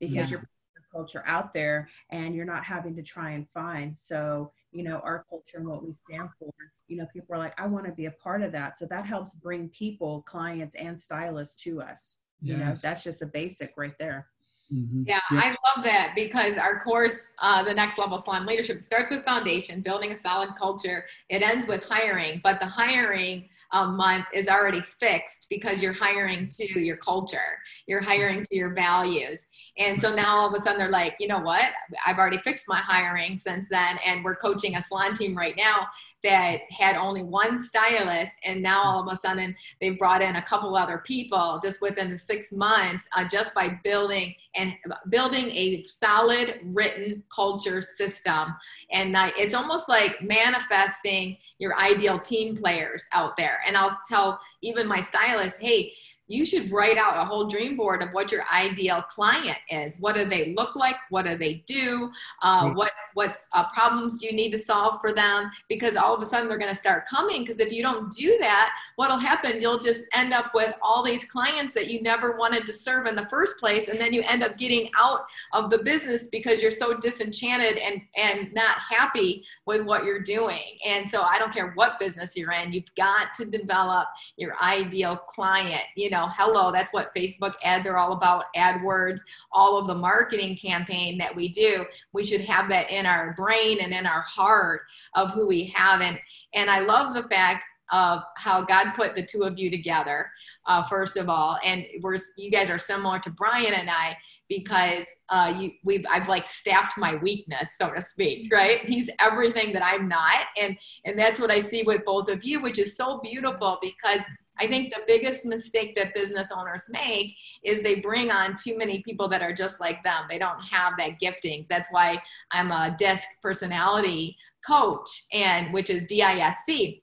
because yeah. you're putting the culture out there and you're not having to try and find. So, you know, our culture and what we stand for, you know, people are like, I want to be a part of that. So that helps bring people, clients, and stylists to us. Yes. You know, that's just a basic right there. Mm-hmm. Yeah, yep. I love that because our course, uh, the next level salon leadership, starts with foundation, building a solid culture. It ends with hiring, but the hiring um, month is already fixed because you're hiring to your culture, you're hiring to your values. And so now all of a sudden they're like, you know what? I've already fixed my hiring since then. And we're coaching a salon team right now that had only one stylist. And now all of a sudden they've brought in a couple other people just within the six months uh, just by building and building a solid written culture system. And uh, it's almost like manifesting your ideal team players out there. And I'll tell even my stylist, hey, you should write out a whole dream board of what your ideal client is. What do they look like? What do they do? Uh, what what's uh, problems do you need to solve for them? Because all of a sudden they're going to start coming. Because if you don't do that, what'll happen? You'll just end up with all these clients that you never wanted to serve in the first place, and then you end up getting out of the business because you're so disenchanted and and not happy with what you're doing. And so I don't care what business you're in, you've got to develop your ideal client. You know know, hello, that's what Facebook ads are all about, AdWords, all of the marketing campaign that we do. We should have that in our brain and in our heart of who we have. And, and I love the fact of how God put the two of you together, uh, first of all. And we're, you guys are similar to Brian and I because uh, you, we've, I've like staffed my weakness, so to speak, right? He's everything that I'm not. And, and that's what I see with both of you, which is so beautiful because I think the biggest mistake that business owners make is they bring on too many people that are just like them. They don't have that giftings. That's why I'm a DISC personality coach and which is DISC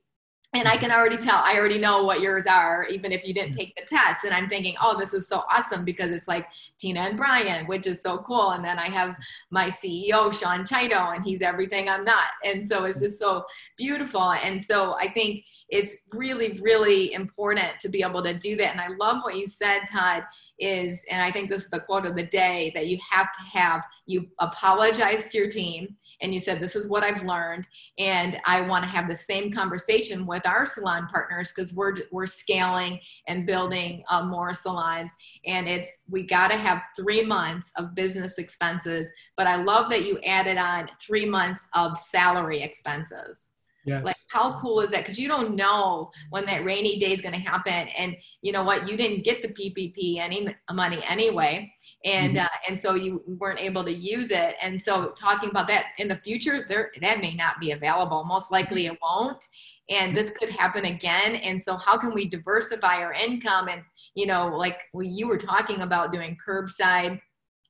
and I can already tell, I already know what yours are, even if you didn't mm-hmm. take the test. And I'm thinking, oh, this is so awesome because it's like Tina and Brian, which is so cool. And then I have my CEO, Sean Chito, and he's everything I'm not. And so it's just so beautiful. And so I think it's really, really important to be able to do that. And I love what you said, Todd, is, and I think this is the quote of the day, that you have to have, you apologize to your team and you said this is what i've learned and i want to have the same conversation with our salon partners because we're we're scaling and building uh, more salons and it's we got to have three months of business expenses but i love that you added on three months of salary expenses Yes. Like, how cool is that? Because you don't know when that rainy day is going to happen. And you know what? You didn't get the PPP any money anyway, and mm-hmm. uh, and so you weren't able to use it. And so, talking about that in the future, there that may not be available. Most likely, it won't. And this could happen again. And so, how can we diversify our income? And you know, like you were talking about doing curbside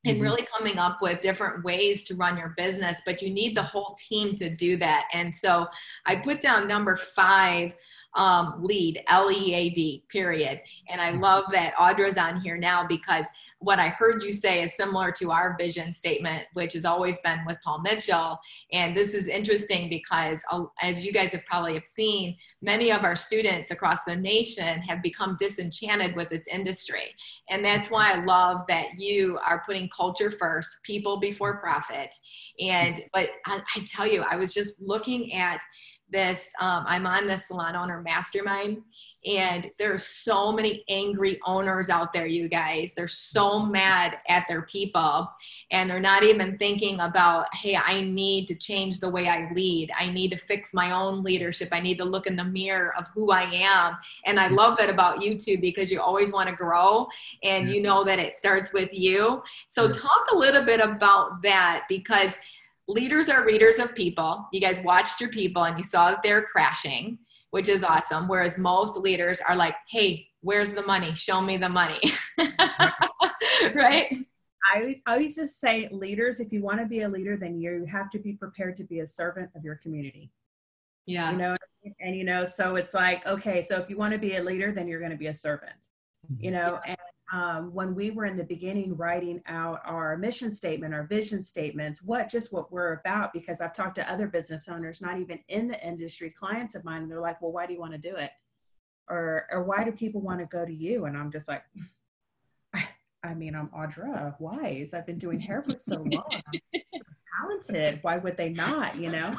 and mm-hmm. really coming up with different ways to run your business but you need the whole team to do that and so i put down number five um, lead l-e-a-d period and i mm-hmm. love that audra's on here now because what I heard you say is similar to our vision statement, which has always been with Paul Mitchell. And this is interesting because, uh, as you guys have probably have seen, many of our students across the nation have become disenchanted with its industry. And that's why I love that you are putting culture first, people before profit. And, but I, I tell you, I was just looking at this, um, I'm on the salon owner mastermind and there's so many angry owners out there you guys. They're so mad at their people and they're not even thinking about hey i need to change the way i lead. I need to fix my own leadership. I need to look in the mirror of who i am. And i love that about you too because you always want to grow and you know that it starts with you. So talk a little bit about that because leaders are readers of people you guys watched your people and you saw that they're crashing which is awesome. Whereas most leaders are like, hey, where's the money? Show me the money. right? I always, I always just say, leaders, if you want to be a leader, then you have to be prepared to be a servant of your community. Yeah. You know, and you know, so it's like, okay, so if you want to be a leader, then you're going to be a servant. You know, and um, when we were in the beginning writing out our mission statement, our vision statements, what just what we're about, because I've talked to other business owners, not even in the industry, clients of mine, and they're like, well, why do you want to do it? Or, or why do people want to go to you? And I'm just like, I, I mean, I'm Audra Wise. I've been doing hair for so long. I'm talented. Why would they not, you know?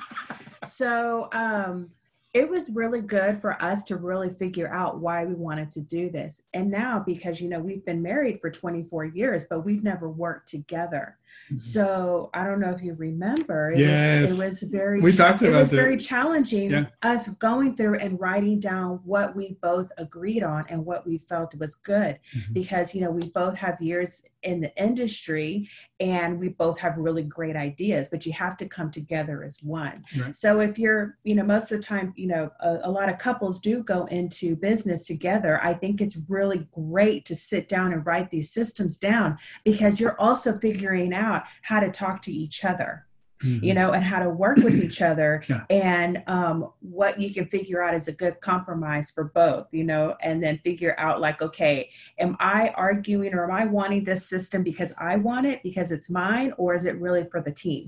So, um, it was really good for us to really figure out why we wanted to do this. And now, because, you know, we've been married for 24 years, but we've never worked together. Mm-hmm. So I don't know if you remember. It yes. was, it was very we talked about it was it. very challenging Yeah. us going through and writing down what we both agreed on and what we felt was good Mhm. because you know we both have years in the industry and we both have really great ideas but you have to come together as one Right. so if you're you know most of the time you know a, a lot of couples do go into business together i think it's really great to sit down and write these systems down because you're also figuring out how to talk to each other Mhm. you know and how to work with each other Yeah. and um, what you can figure out is a good compromise for both you know and then figure out like okay am i arguing or am i wanting this system because i want it because it's mine or is it really for the team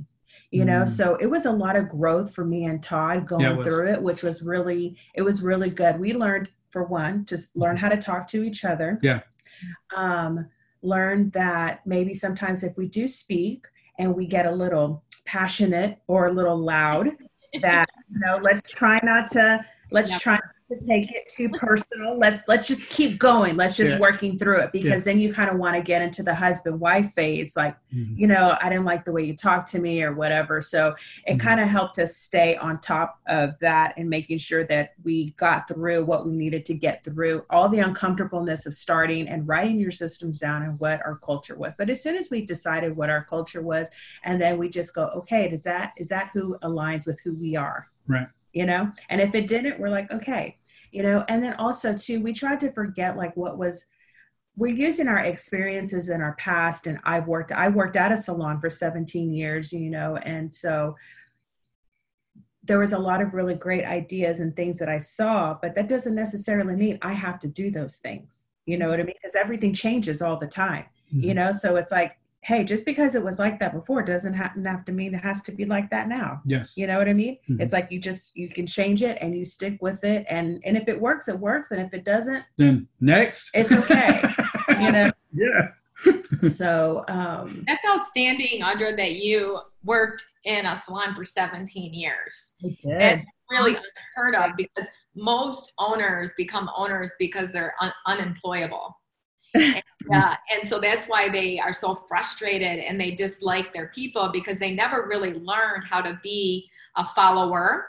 you know Mm. so it was a lot of growth for me and todd going Yeah, it through it which was really it was really good we learned for one just learn how to talk to each other Mm-hmm. Yeah. um learn that maybe sometimes if we do speak and we get a little passionate or a little loud that you know let's try not to let's Yeah. try to take it too personal let's let's just keep going let's just Yeah. working through it because Yeah. then you kind of want to get into the husband wife phase like Mhm. you know i didn't like the way you talked to me or whatever so it Mhm. kind of helped us stay on top of that and making sure that we got through what we needed to get through all the uncomfortableness of starting and writing your systems down and what our culture was but as soon as we decided what our culture was and then we just go okay does that is that who aligns with who we are Right. you know and if it didn't we're like okay you know? And then also too we tried to forget like what was we're using our experiences in our past and i've worked i worked at a salon for 17 years you know? And so there was a lot of really great ideas and things that i saw but that doesn't necessarily mean i have to do those things you know what i mean? Because everything changes all the time you Mhm. know? So it's like hey just because it was like that before doesn't have, have to mean it has to be like that now Yes. you know what i mean Mhm. it's like you just you can change it and you stick with it and and if it works it works and if it doesn't Then next. It's okay. you know yeah. so um That's outstanding, Audra, that you worked in a salon for 17 years. That's really unheard of because most owners become owners because they're un- unemployable. And, uh, and so that's why they are so frustrated and they dislike their people because they never really learned how to be a follower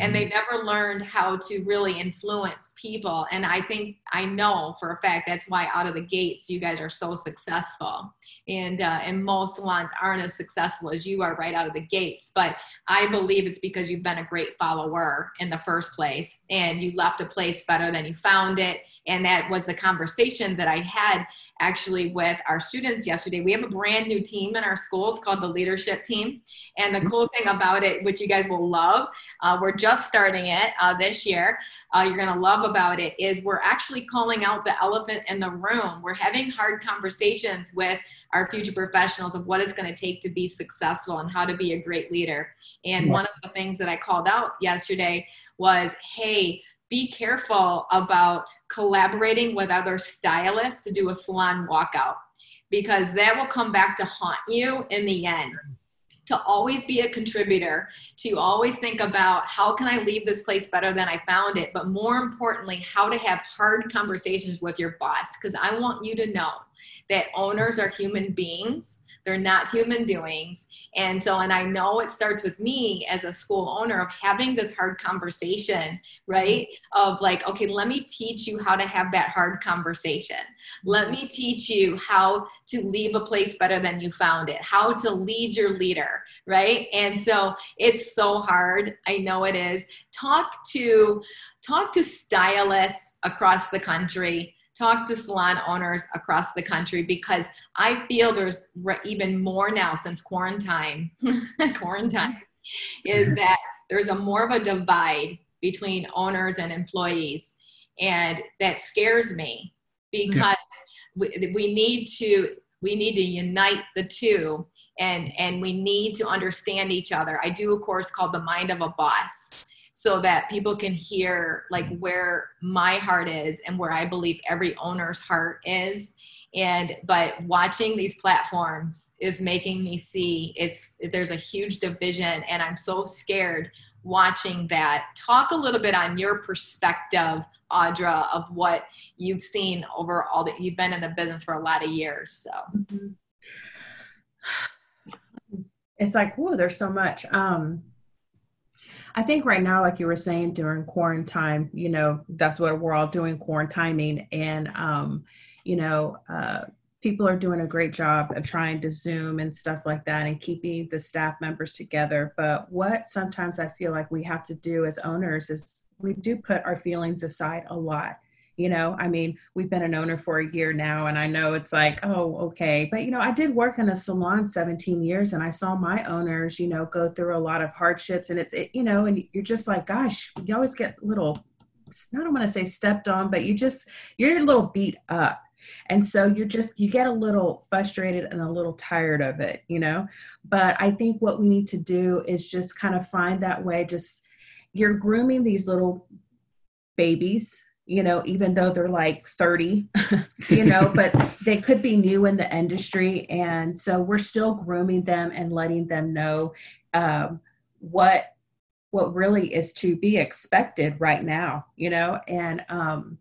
and they never learned how to really influence people. And i think i know for a fact that's why out of the gates you guys are so successful. And uh, and most salons aren't as successful as you are right out of the gates but i believe it's because you've been a great follower in the first place and you left a place better than you found it and that was the conversation that i had actually with our students yesterday we have a brand new team in our schools called the leadership team and the cool thing about it which you guys will love uh, we're just starting it uh, this year. Uh, you're going to love about it is we're actually calling out the elephant in the room. We're having hard conversations with our future professionals of what it's going to take to be successful and how to be a great leader. And one of the things that I called out yesterday was, hey, be careful about collaborating with other stylists to do a salon walkout because that will come back to haunt you in the end to always be a contributor, to always think about how can I leave this place better than I found it, but more importantly, how to have hard conversations with your boss. Because I want you to know that owners are human beings they're not human doings. And so, and I know it starts with me as a school owner of having this hard conversation, right? Of like, okay, let me teach you how to have that hard conversation. Let me teach you how to leave a place better than you found it, how to lead your leader, right? And so it's so hard. I know it is. Talk to talk to stylists across the country talk to salon owners across the country because I feel there's even more now since quarantine. quarantine is mm-hmm. that there's a more of a divide between owners and employees, and that scares me because yeah. we, we need to we need to unite the two and and we need to understand each other. I do a course called The Mind of a Boss so that people can hear like where my heart is and where I believe every owner's heart is. And but watching these platforms is making me see it's there's a huge division and I'm so scared watching that. Talk a little bit on your perspective, Audra, of what you've seen over all that you've been in the business for a lot of years. So mm-hmm. it's like, whoa, there's so much. Um I think right now, like you were saying during quarantine, you know, that's what we're all doing, quarantining. And, um, you know, uh, people are doing a great job of trying to Zoom and stuff like that and keeping the staff members together. But what sometimes I feel like we have to do as owners is we do put our feelings aside a lot you know i mean we've been an owner for a year now and i know it's like oh okay. But you know i did work in a salon 17 years and i saw my owners you know go through a lot of hardships and it's it, you know and you're just like gosh you always get little i don't want to say stepped on but you just you're a little beat up. And so you're just you get a little frustrated and a little tired of it you know? But i think what we need to do is just kind of find that way just you're grooming these little babies you know, even though they're like 30, you know, but they could be new in the industry. And so we're still grooming them and letting them know um, what what really is to be expected right now, you know, and um,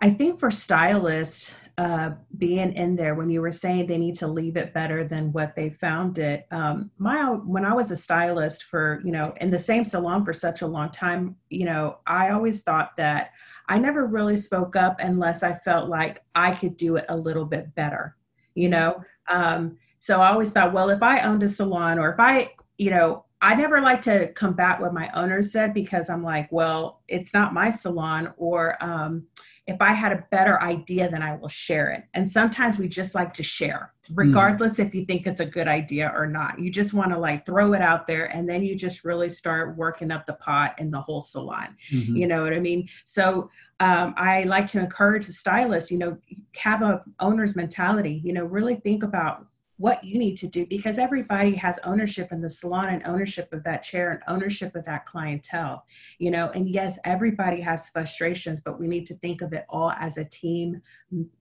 I think for stylists, uh, being in there when you were saying they need to leave it better than what they found it. Um, my when I was a stylist for you know in the same salon for such a long time, you know I always thought that I never really spoke up unless I felt like I could do it a little bit better. You know, um, so I always thought, well, if I owned a salon or if I you know I never like to combat what my owner said because I'm like, well, it's not my salon or um, if I had a better idea, then I will share it. And sometimes we just like to share, hmm. regardless mm. if you think it's a good idea or not. You just want to like throw it out there and then you just really start working up the pot in the whole salon. Mm-hmm. You know what I mean? So um, I like to encourage the stylists, you know, have a owner's mentality, you know, really think about what you need to do because everybody has ownership in the salon and ownership of that chair and ownership of that clientele you know? And yes everybody has frustrations but we need to think of it all as a team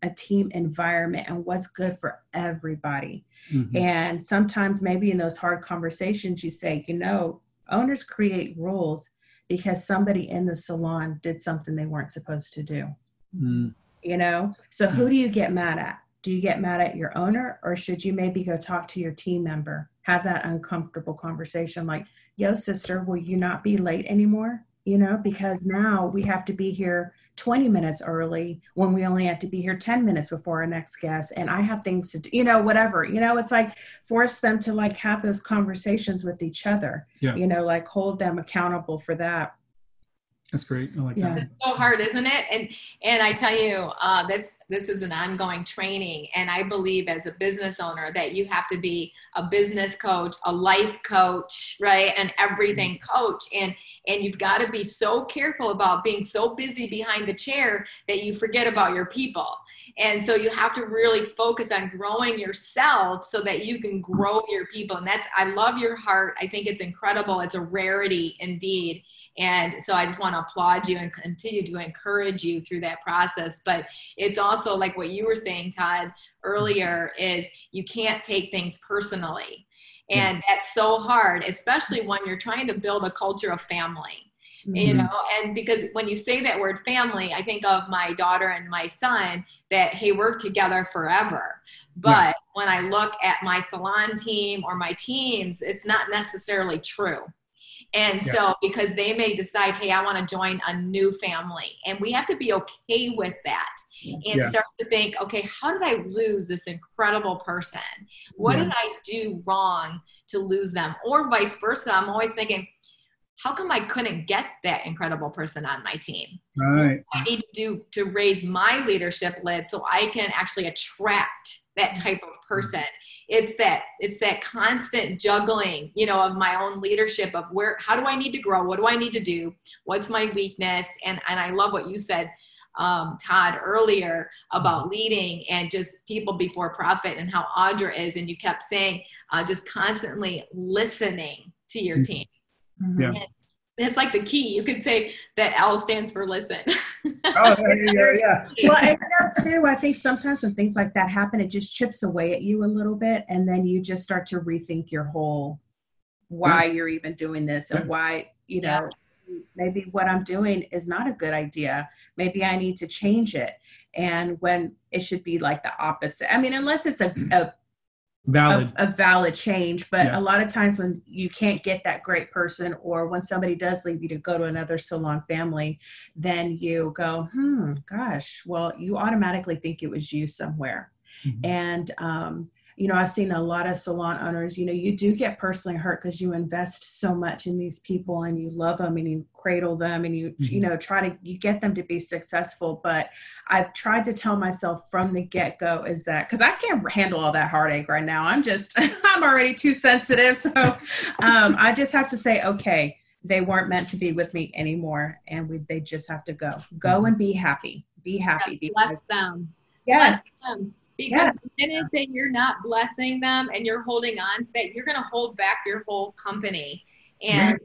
a team environment and what's good for everybody. Mm-hmm. and sometimes maybe in those hard conversations you say you know owners create rules because somebody in the salon did something they weren't supposed to do. Mm. you know? So who do you get mad at do you get mad at your owner or should you maybe go talk to your team member? Have that uncomfortable conversation like, yo, sister, will you not be late anymore? You know, because now we have to be here 20 minutes early when we only have to be here 10 minutes before our next guest. And I have things to do, you know, whatever. You know, it's like force them to like have those conversations with each other, yeah. you know, like hold them accountable for that that's great. I like yeah. that. It's so hard, isn't it? And and I tell you, uh, this this is an ongoing training, and I believe as a business owner that you have to be a business coach, a life coach, right, and everything mm-hmm. coach, and and you've got to be so careful about being so busy behind the chair that you forget about your people. And so you have to really focus on growing yourself so that you can grow your people. And that's I love your heart. I think it's incredible. It's a rarity indeed and so I just want to applaud you and continue to encourage you through that process. But it's also like what you were saying, Todd, earlier is you can't take things personally And that's so hard, especially when you're trying to build a culture of family. Mm-hmm. You know, and because when you say that word family, I think of my daughter and my son that, hey, we're together forever. But yeah. when I look at my salon team or my teams, it's not necessarily true. And yeah. so, because they may decide, hey, I want to join a new family, and we have to be okay with that and yeah. start to think, okay, how did I lose this incredible person? What yeah. did I do wrong to lose them? Or vice versa. I'm always thinking, how come I couldn't get that incredible person on my team? Right. I need to do to raise my leadership lid so I can actually attract that type of person. It's that it's that constant juggling you know of my own leadership of where how do i need to grow? What do i need to do? What's my weakness? And and i love what you said um, todd earlier about leading and just people before profit and how audra is. And you kept saying uh, just constantly listening to your mm-hmm. team. Yeah. And it's like the key. You could say that L stands for listen. oh, yeah, yeah. well, and you know, too, I think sometimes when things like that happen, it just chips away at you a little bit, and then you just start to rethink your whole why yeah. you're even doing this and why you know yeah. maybe what I'm doing is not a good idea. Maybe I need to change it. And when it should be like the opposite. I mean, unless it's a, a valid a, a, valid change but yeah. a lot of times when you can't get that great person or when somebody does leave you to go to another salon family then you go hmm gosh well you automatically think it was you somewhere mm-hmm. and um you know, I've seen a lot of salon owners, you know, you do get personally hurt because you invest so much in these people and you love them and you cradle them and you, mm-hmm. you know, try to, you get them to be successful. But I've tried to tell myself from the get go is that, because I can't handle all that heartache right now. I'm just, I'm already too sensitive. So um, I just have to say, okay, they weren't meant to be with me anymore and we, they just have to go. Go mm-hmm. and be happy. Be happy. Yes, bless them. Yes. Bless them because the minute that you're not blessing them and you're holding on to that, you're going to hold back your whole company and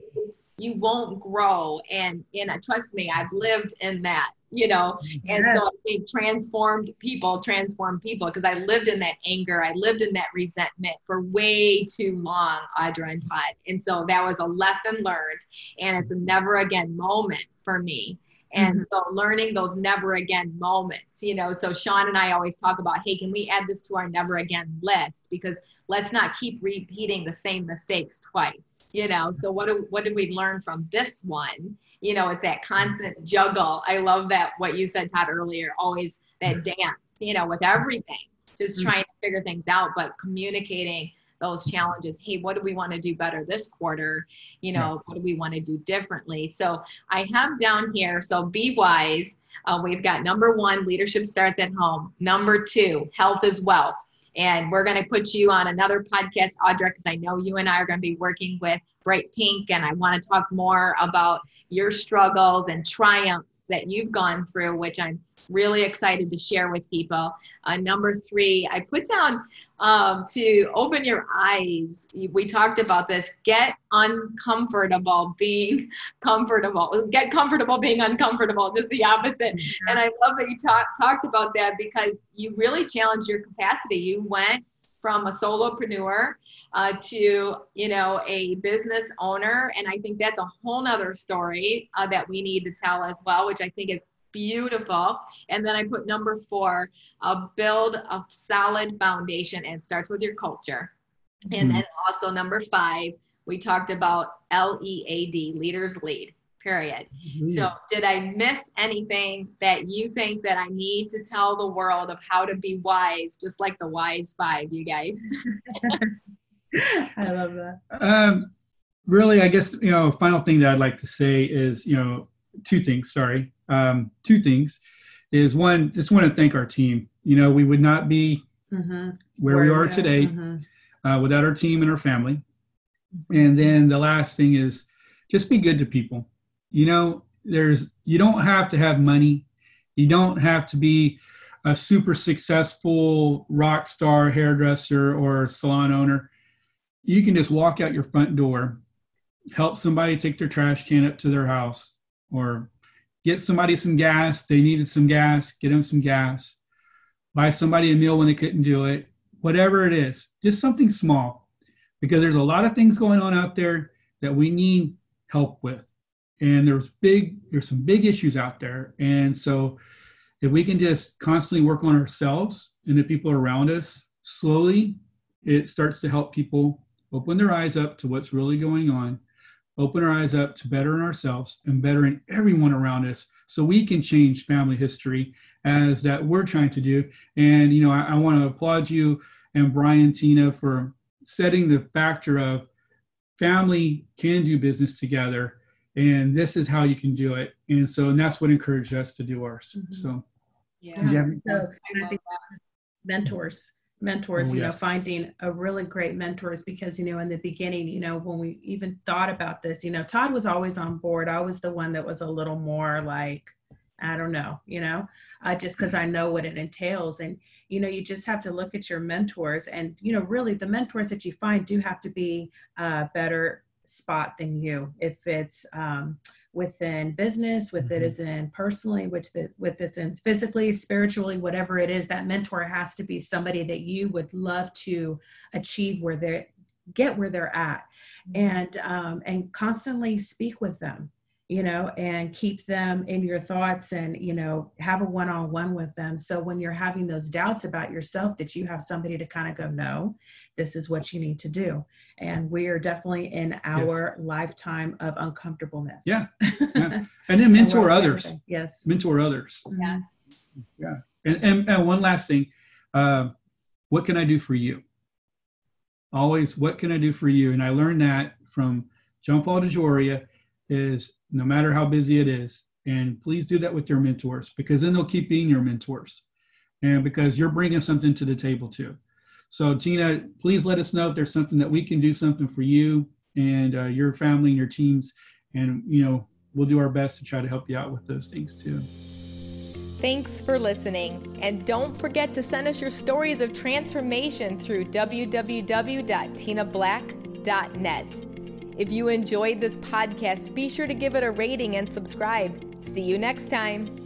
you won't grow. And, and trust me, I've lived in that, you know, and so I think transformed people transform people because I lived in that anger. I lived in that resentment for way too long, Audra and Todd. And so that was a lesson learned and it's a never again moment for me and mm-hmm. so learning those never again moments, you know, so Sean and I always talk about, hey, can we add this to our never again list? Because let's not keep repeating the same mistakes twice, you know. So what do, what did we learn from this one? You know, it's that constant juggle. I love that what you said, Todd, earlier, always that dance, you know, with everything, just mm-hmm. trying to figure things out, but communicating those challenges hey what do we want to do better this quarter? You know what do we want to do differently? So i have down here so be wise. Uh, we've got number one leadership starts at home. Number two health is wealth and we're going to put you on another podcast audra because i know you and i are going to be working with bright pink and i want to talk more about your struggles and triumphs that you've gone through which i'm really excited to share with people uh, number three i put down um, to open your eyes. We talked about this. Get uncomfortable being comfortable. Get comfortable being uncomfortable, just the opposite. Mm-hmm. And I love that you talk, talked about that because you really challenged your capacity. You went from a solopreneur uh, to you know a business owner and i think that's a whole nother story uh, that we need to tell as well which i think is beautiful. And then I put number four, uh, build a solid foundation and starts with your culture. And mm-hmm. then also number five, we talked about L E A D, leaders lead, period. Mm-hmm. So did I miss anything that you think that I need to tell the world of how to be wise, just like the wise five, you guys? I love that. Um, really, I guess, you know, final thing that I'd like to say is, you know, two things, sorry. Um, two things is one just want to thank our team. You know we would not be mm-hmm. where, where, we are. today mm-hmm. uh, without our team and our family. And then the last thing is just be good to people. You know there's you don't have to have money. You don't have to be a super successful rock star hairdresser or salon owner you can just walk out your front door help somebody take their trash can up to their house or get somebody some gas. They needed some gas, get them some gas. Buy somebody a meal when they couldn't do it. Whatever it is, just something small. because there's a lot of things going on out there that we need help with and there's big there's some big issues out there and so if we can just constantly work on ourselves and the people around us slowly it starts to help people open their eyes up to what's really going on. Open our eyes up to bettering ourselves and bettering everyone around us so we can change family history as that we're trying to do. And you know i, I want to applaud you and brian tina for setting the factor of family can do business together and this is how you can do it. And so and that's what encouraged us to do ours. Mm-hmm. so. Yeah, yeah. So, I think mentors mentors oh, you yes. know finding a really great mentors because you know in the beginning you know when we even thought about this you know todd was always on board i was the one that was a little more like I don't know, you know, uh, just because I know what it entails. And, you know, you just have to look at your mentors. And, you know, really the mentors that you find do have to be a better spot than you. If it's um, within business, with mm-hmm. it is in personally, which the, with it's in physically, spiritually, whatever it is, that mentor has to be somebody that you would love to achieve where they get where they're at mm-hmm. and um, and constantly speak with them you know, and keep them in your thoughts and, you know, have a one on one with them. So when you're having those doubts about yourself, that you have somebody to kind of go, no, this is what you need to do. And we are definitely in our yes. lifetime of uncomfortableness. Yeah. yeah. And then mentor and others. Yes. Mentor others. Yes. Yeah. And, and, and one last thing uh, what can I do for you? Always, what can I do for you? And I learned that from John Paul DeJoria is no matter how busy it is. And please do that with your mentors because then they'll keep being your mentors and because you're bringing something to the table too. So, Tina, please let us know if there's something that we can do something for you and uh, your family and your teams. And, you know, we'll do our best to try to help you out with those things too. Thanks for listening. And don't forget to send us your stories of transformation through www.tinablack.net. If you enjoyed this podcast, be sure to give it a rating and subscribe. See you next time.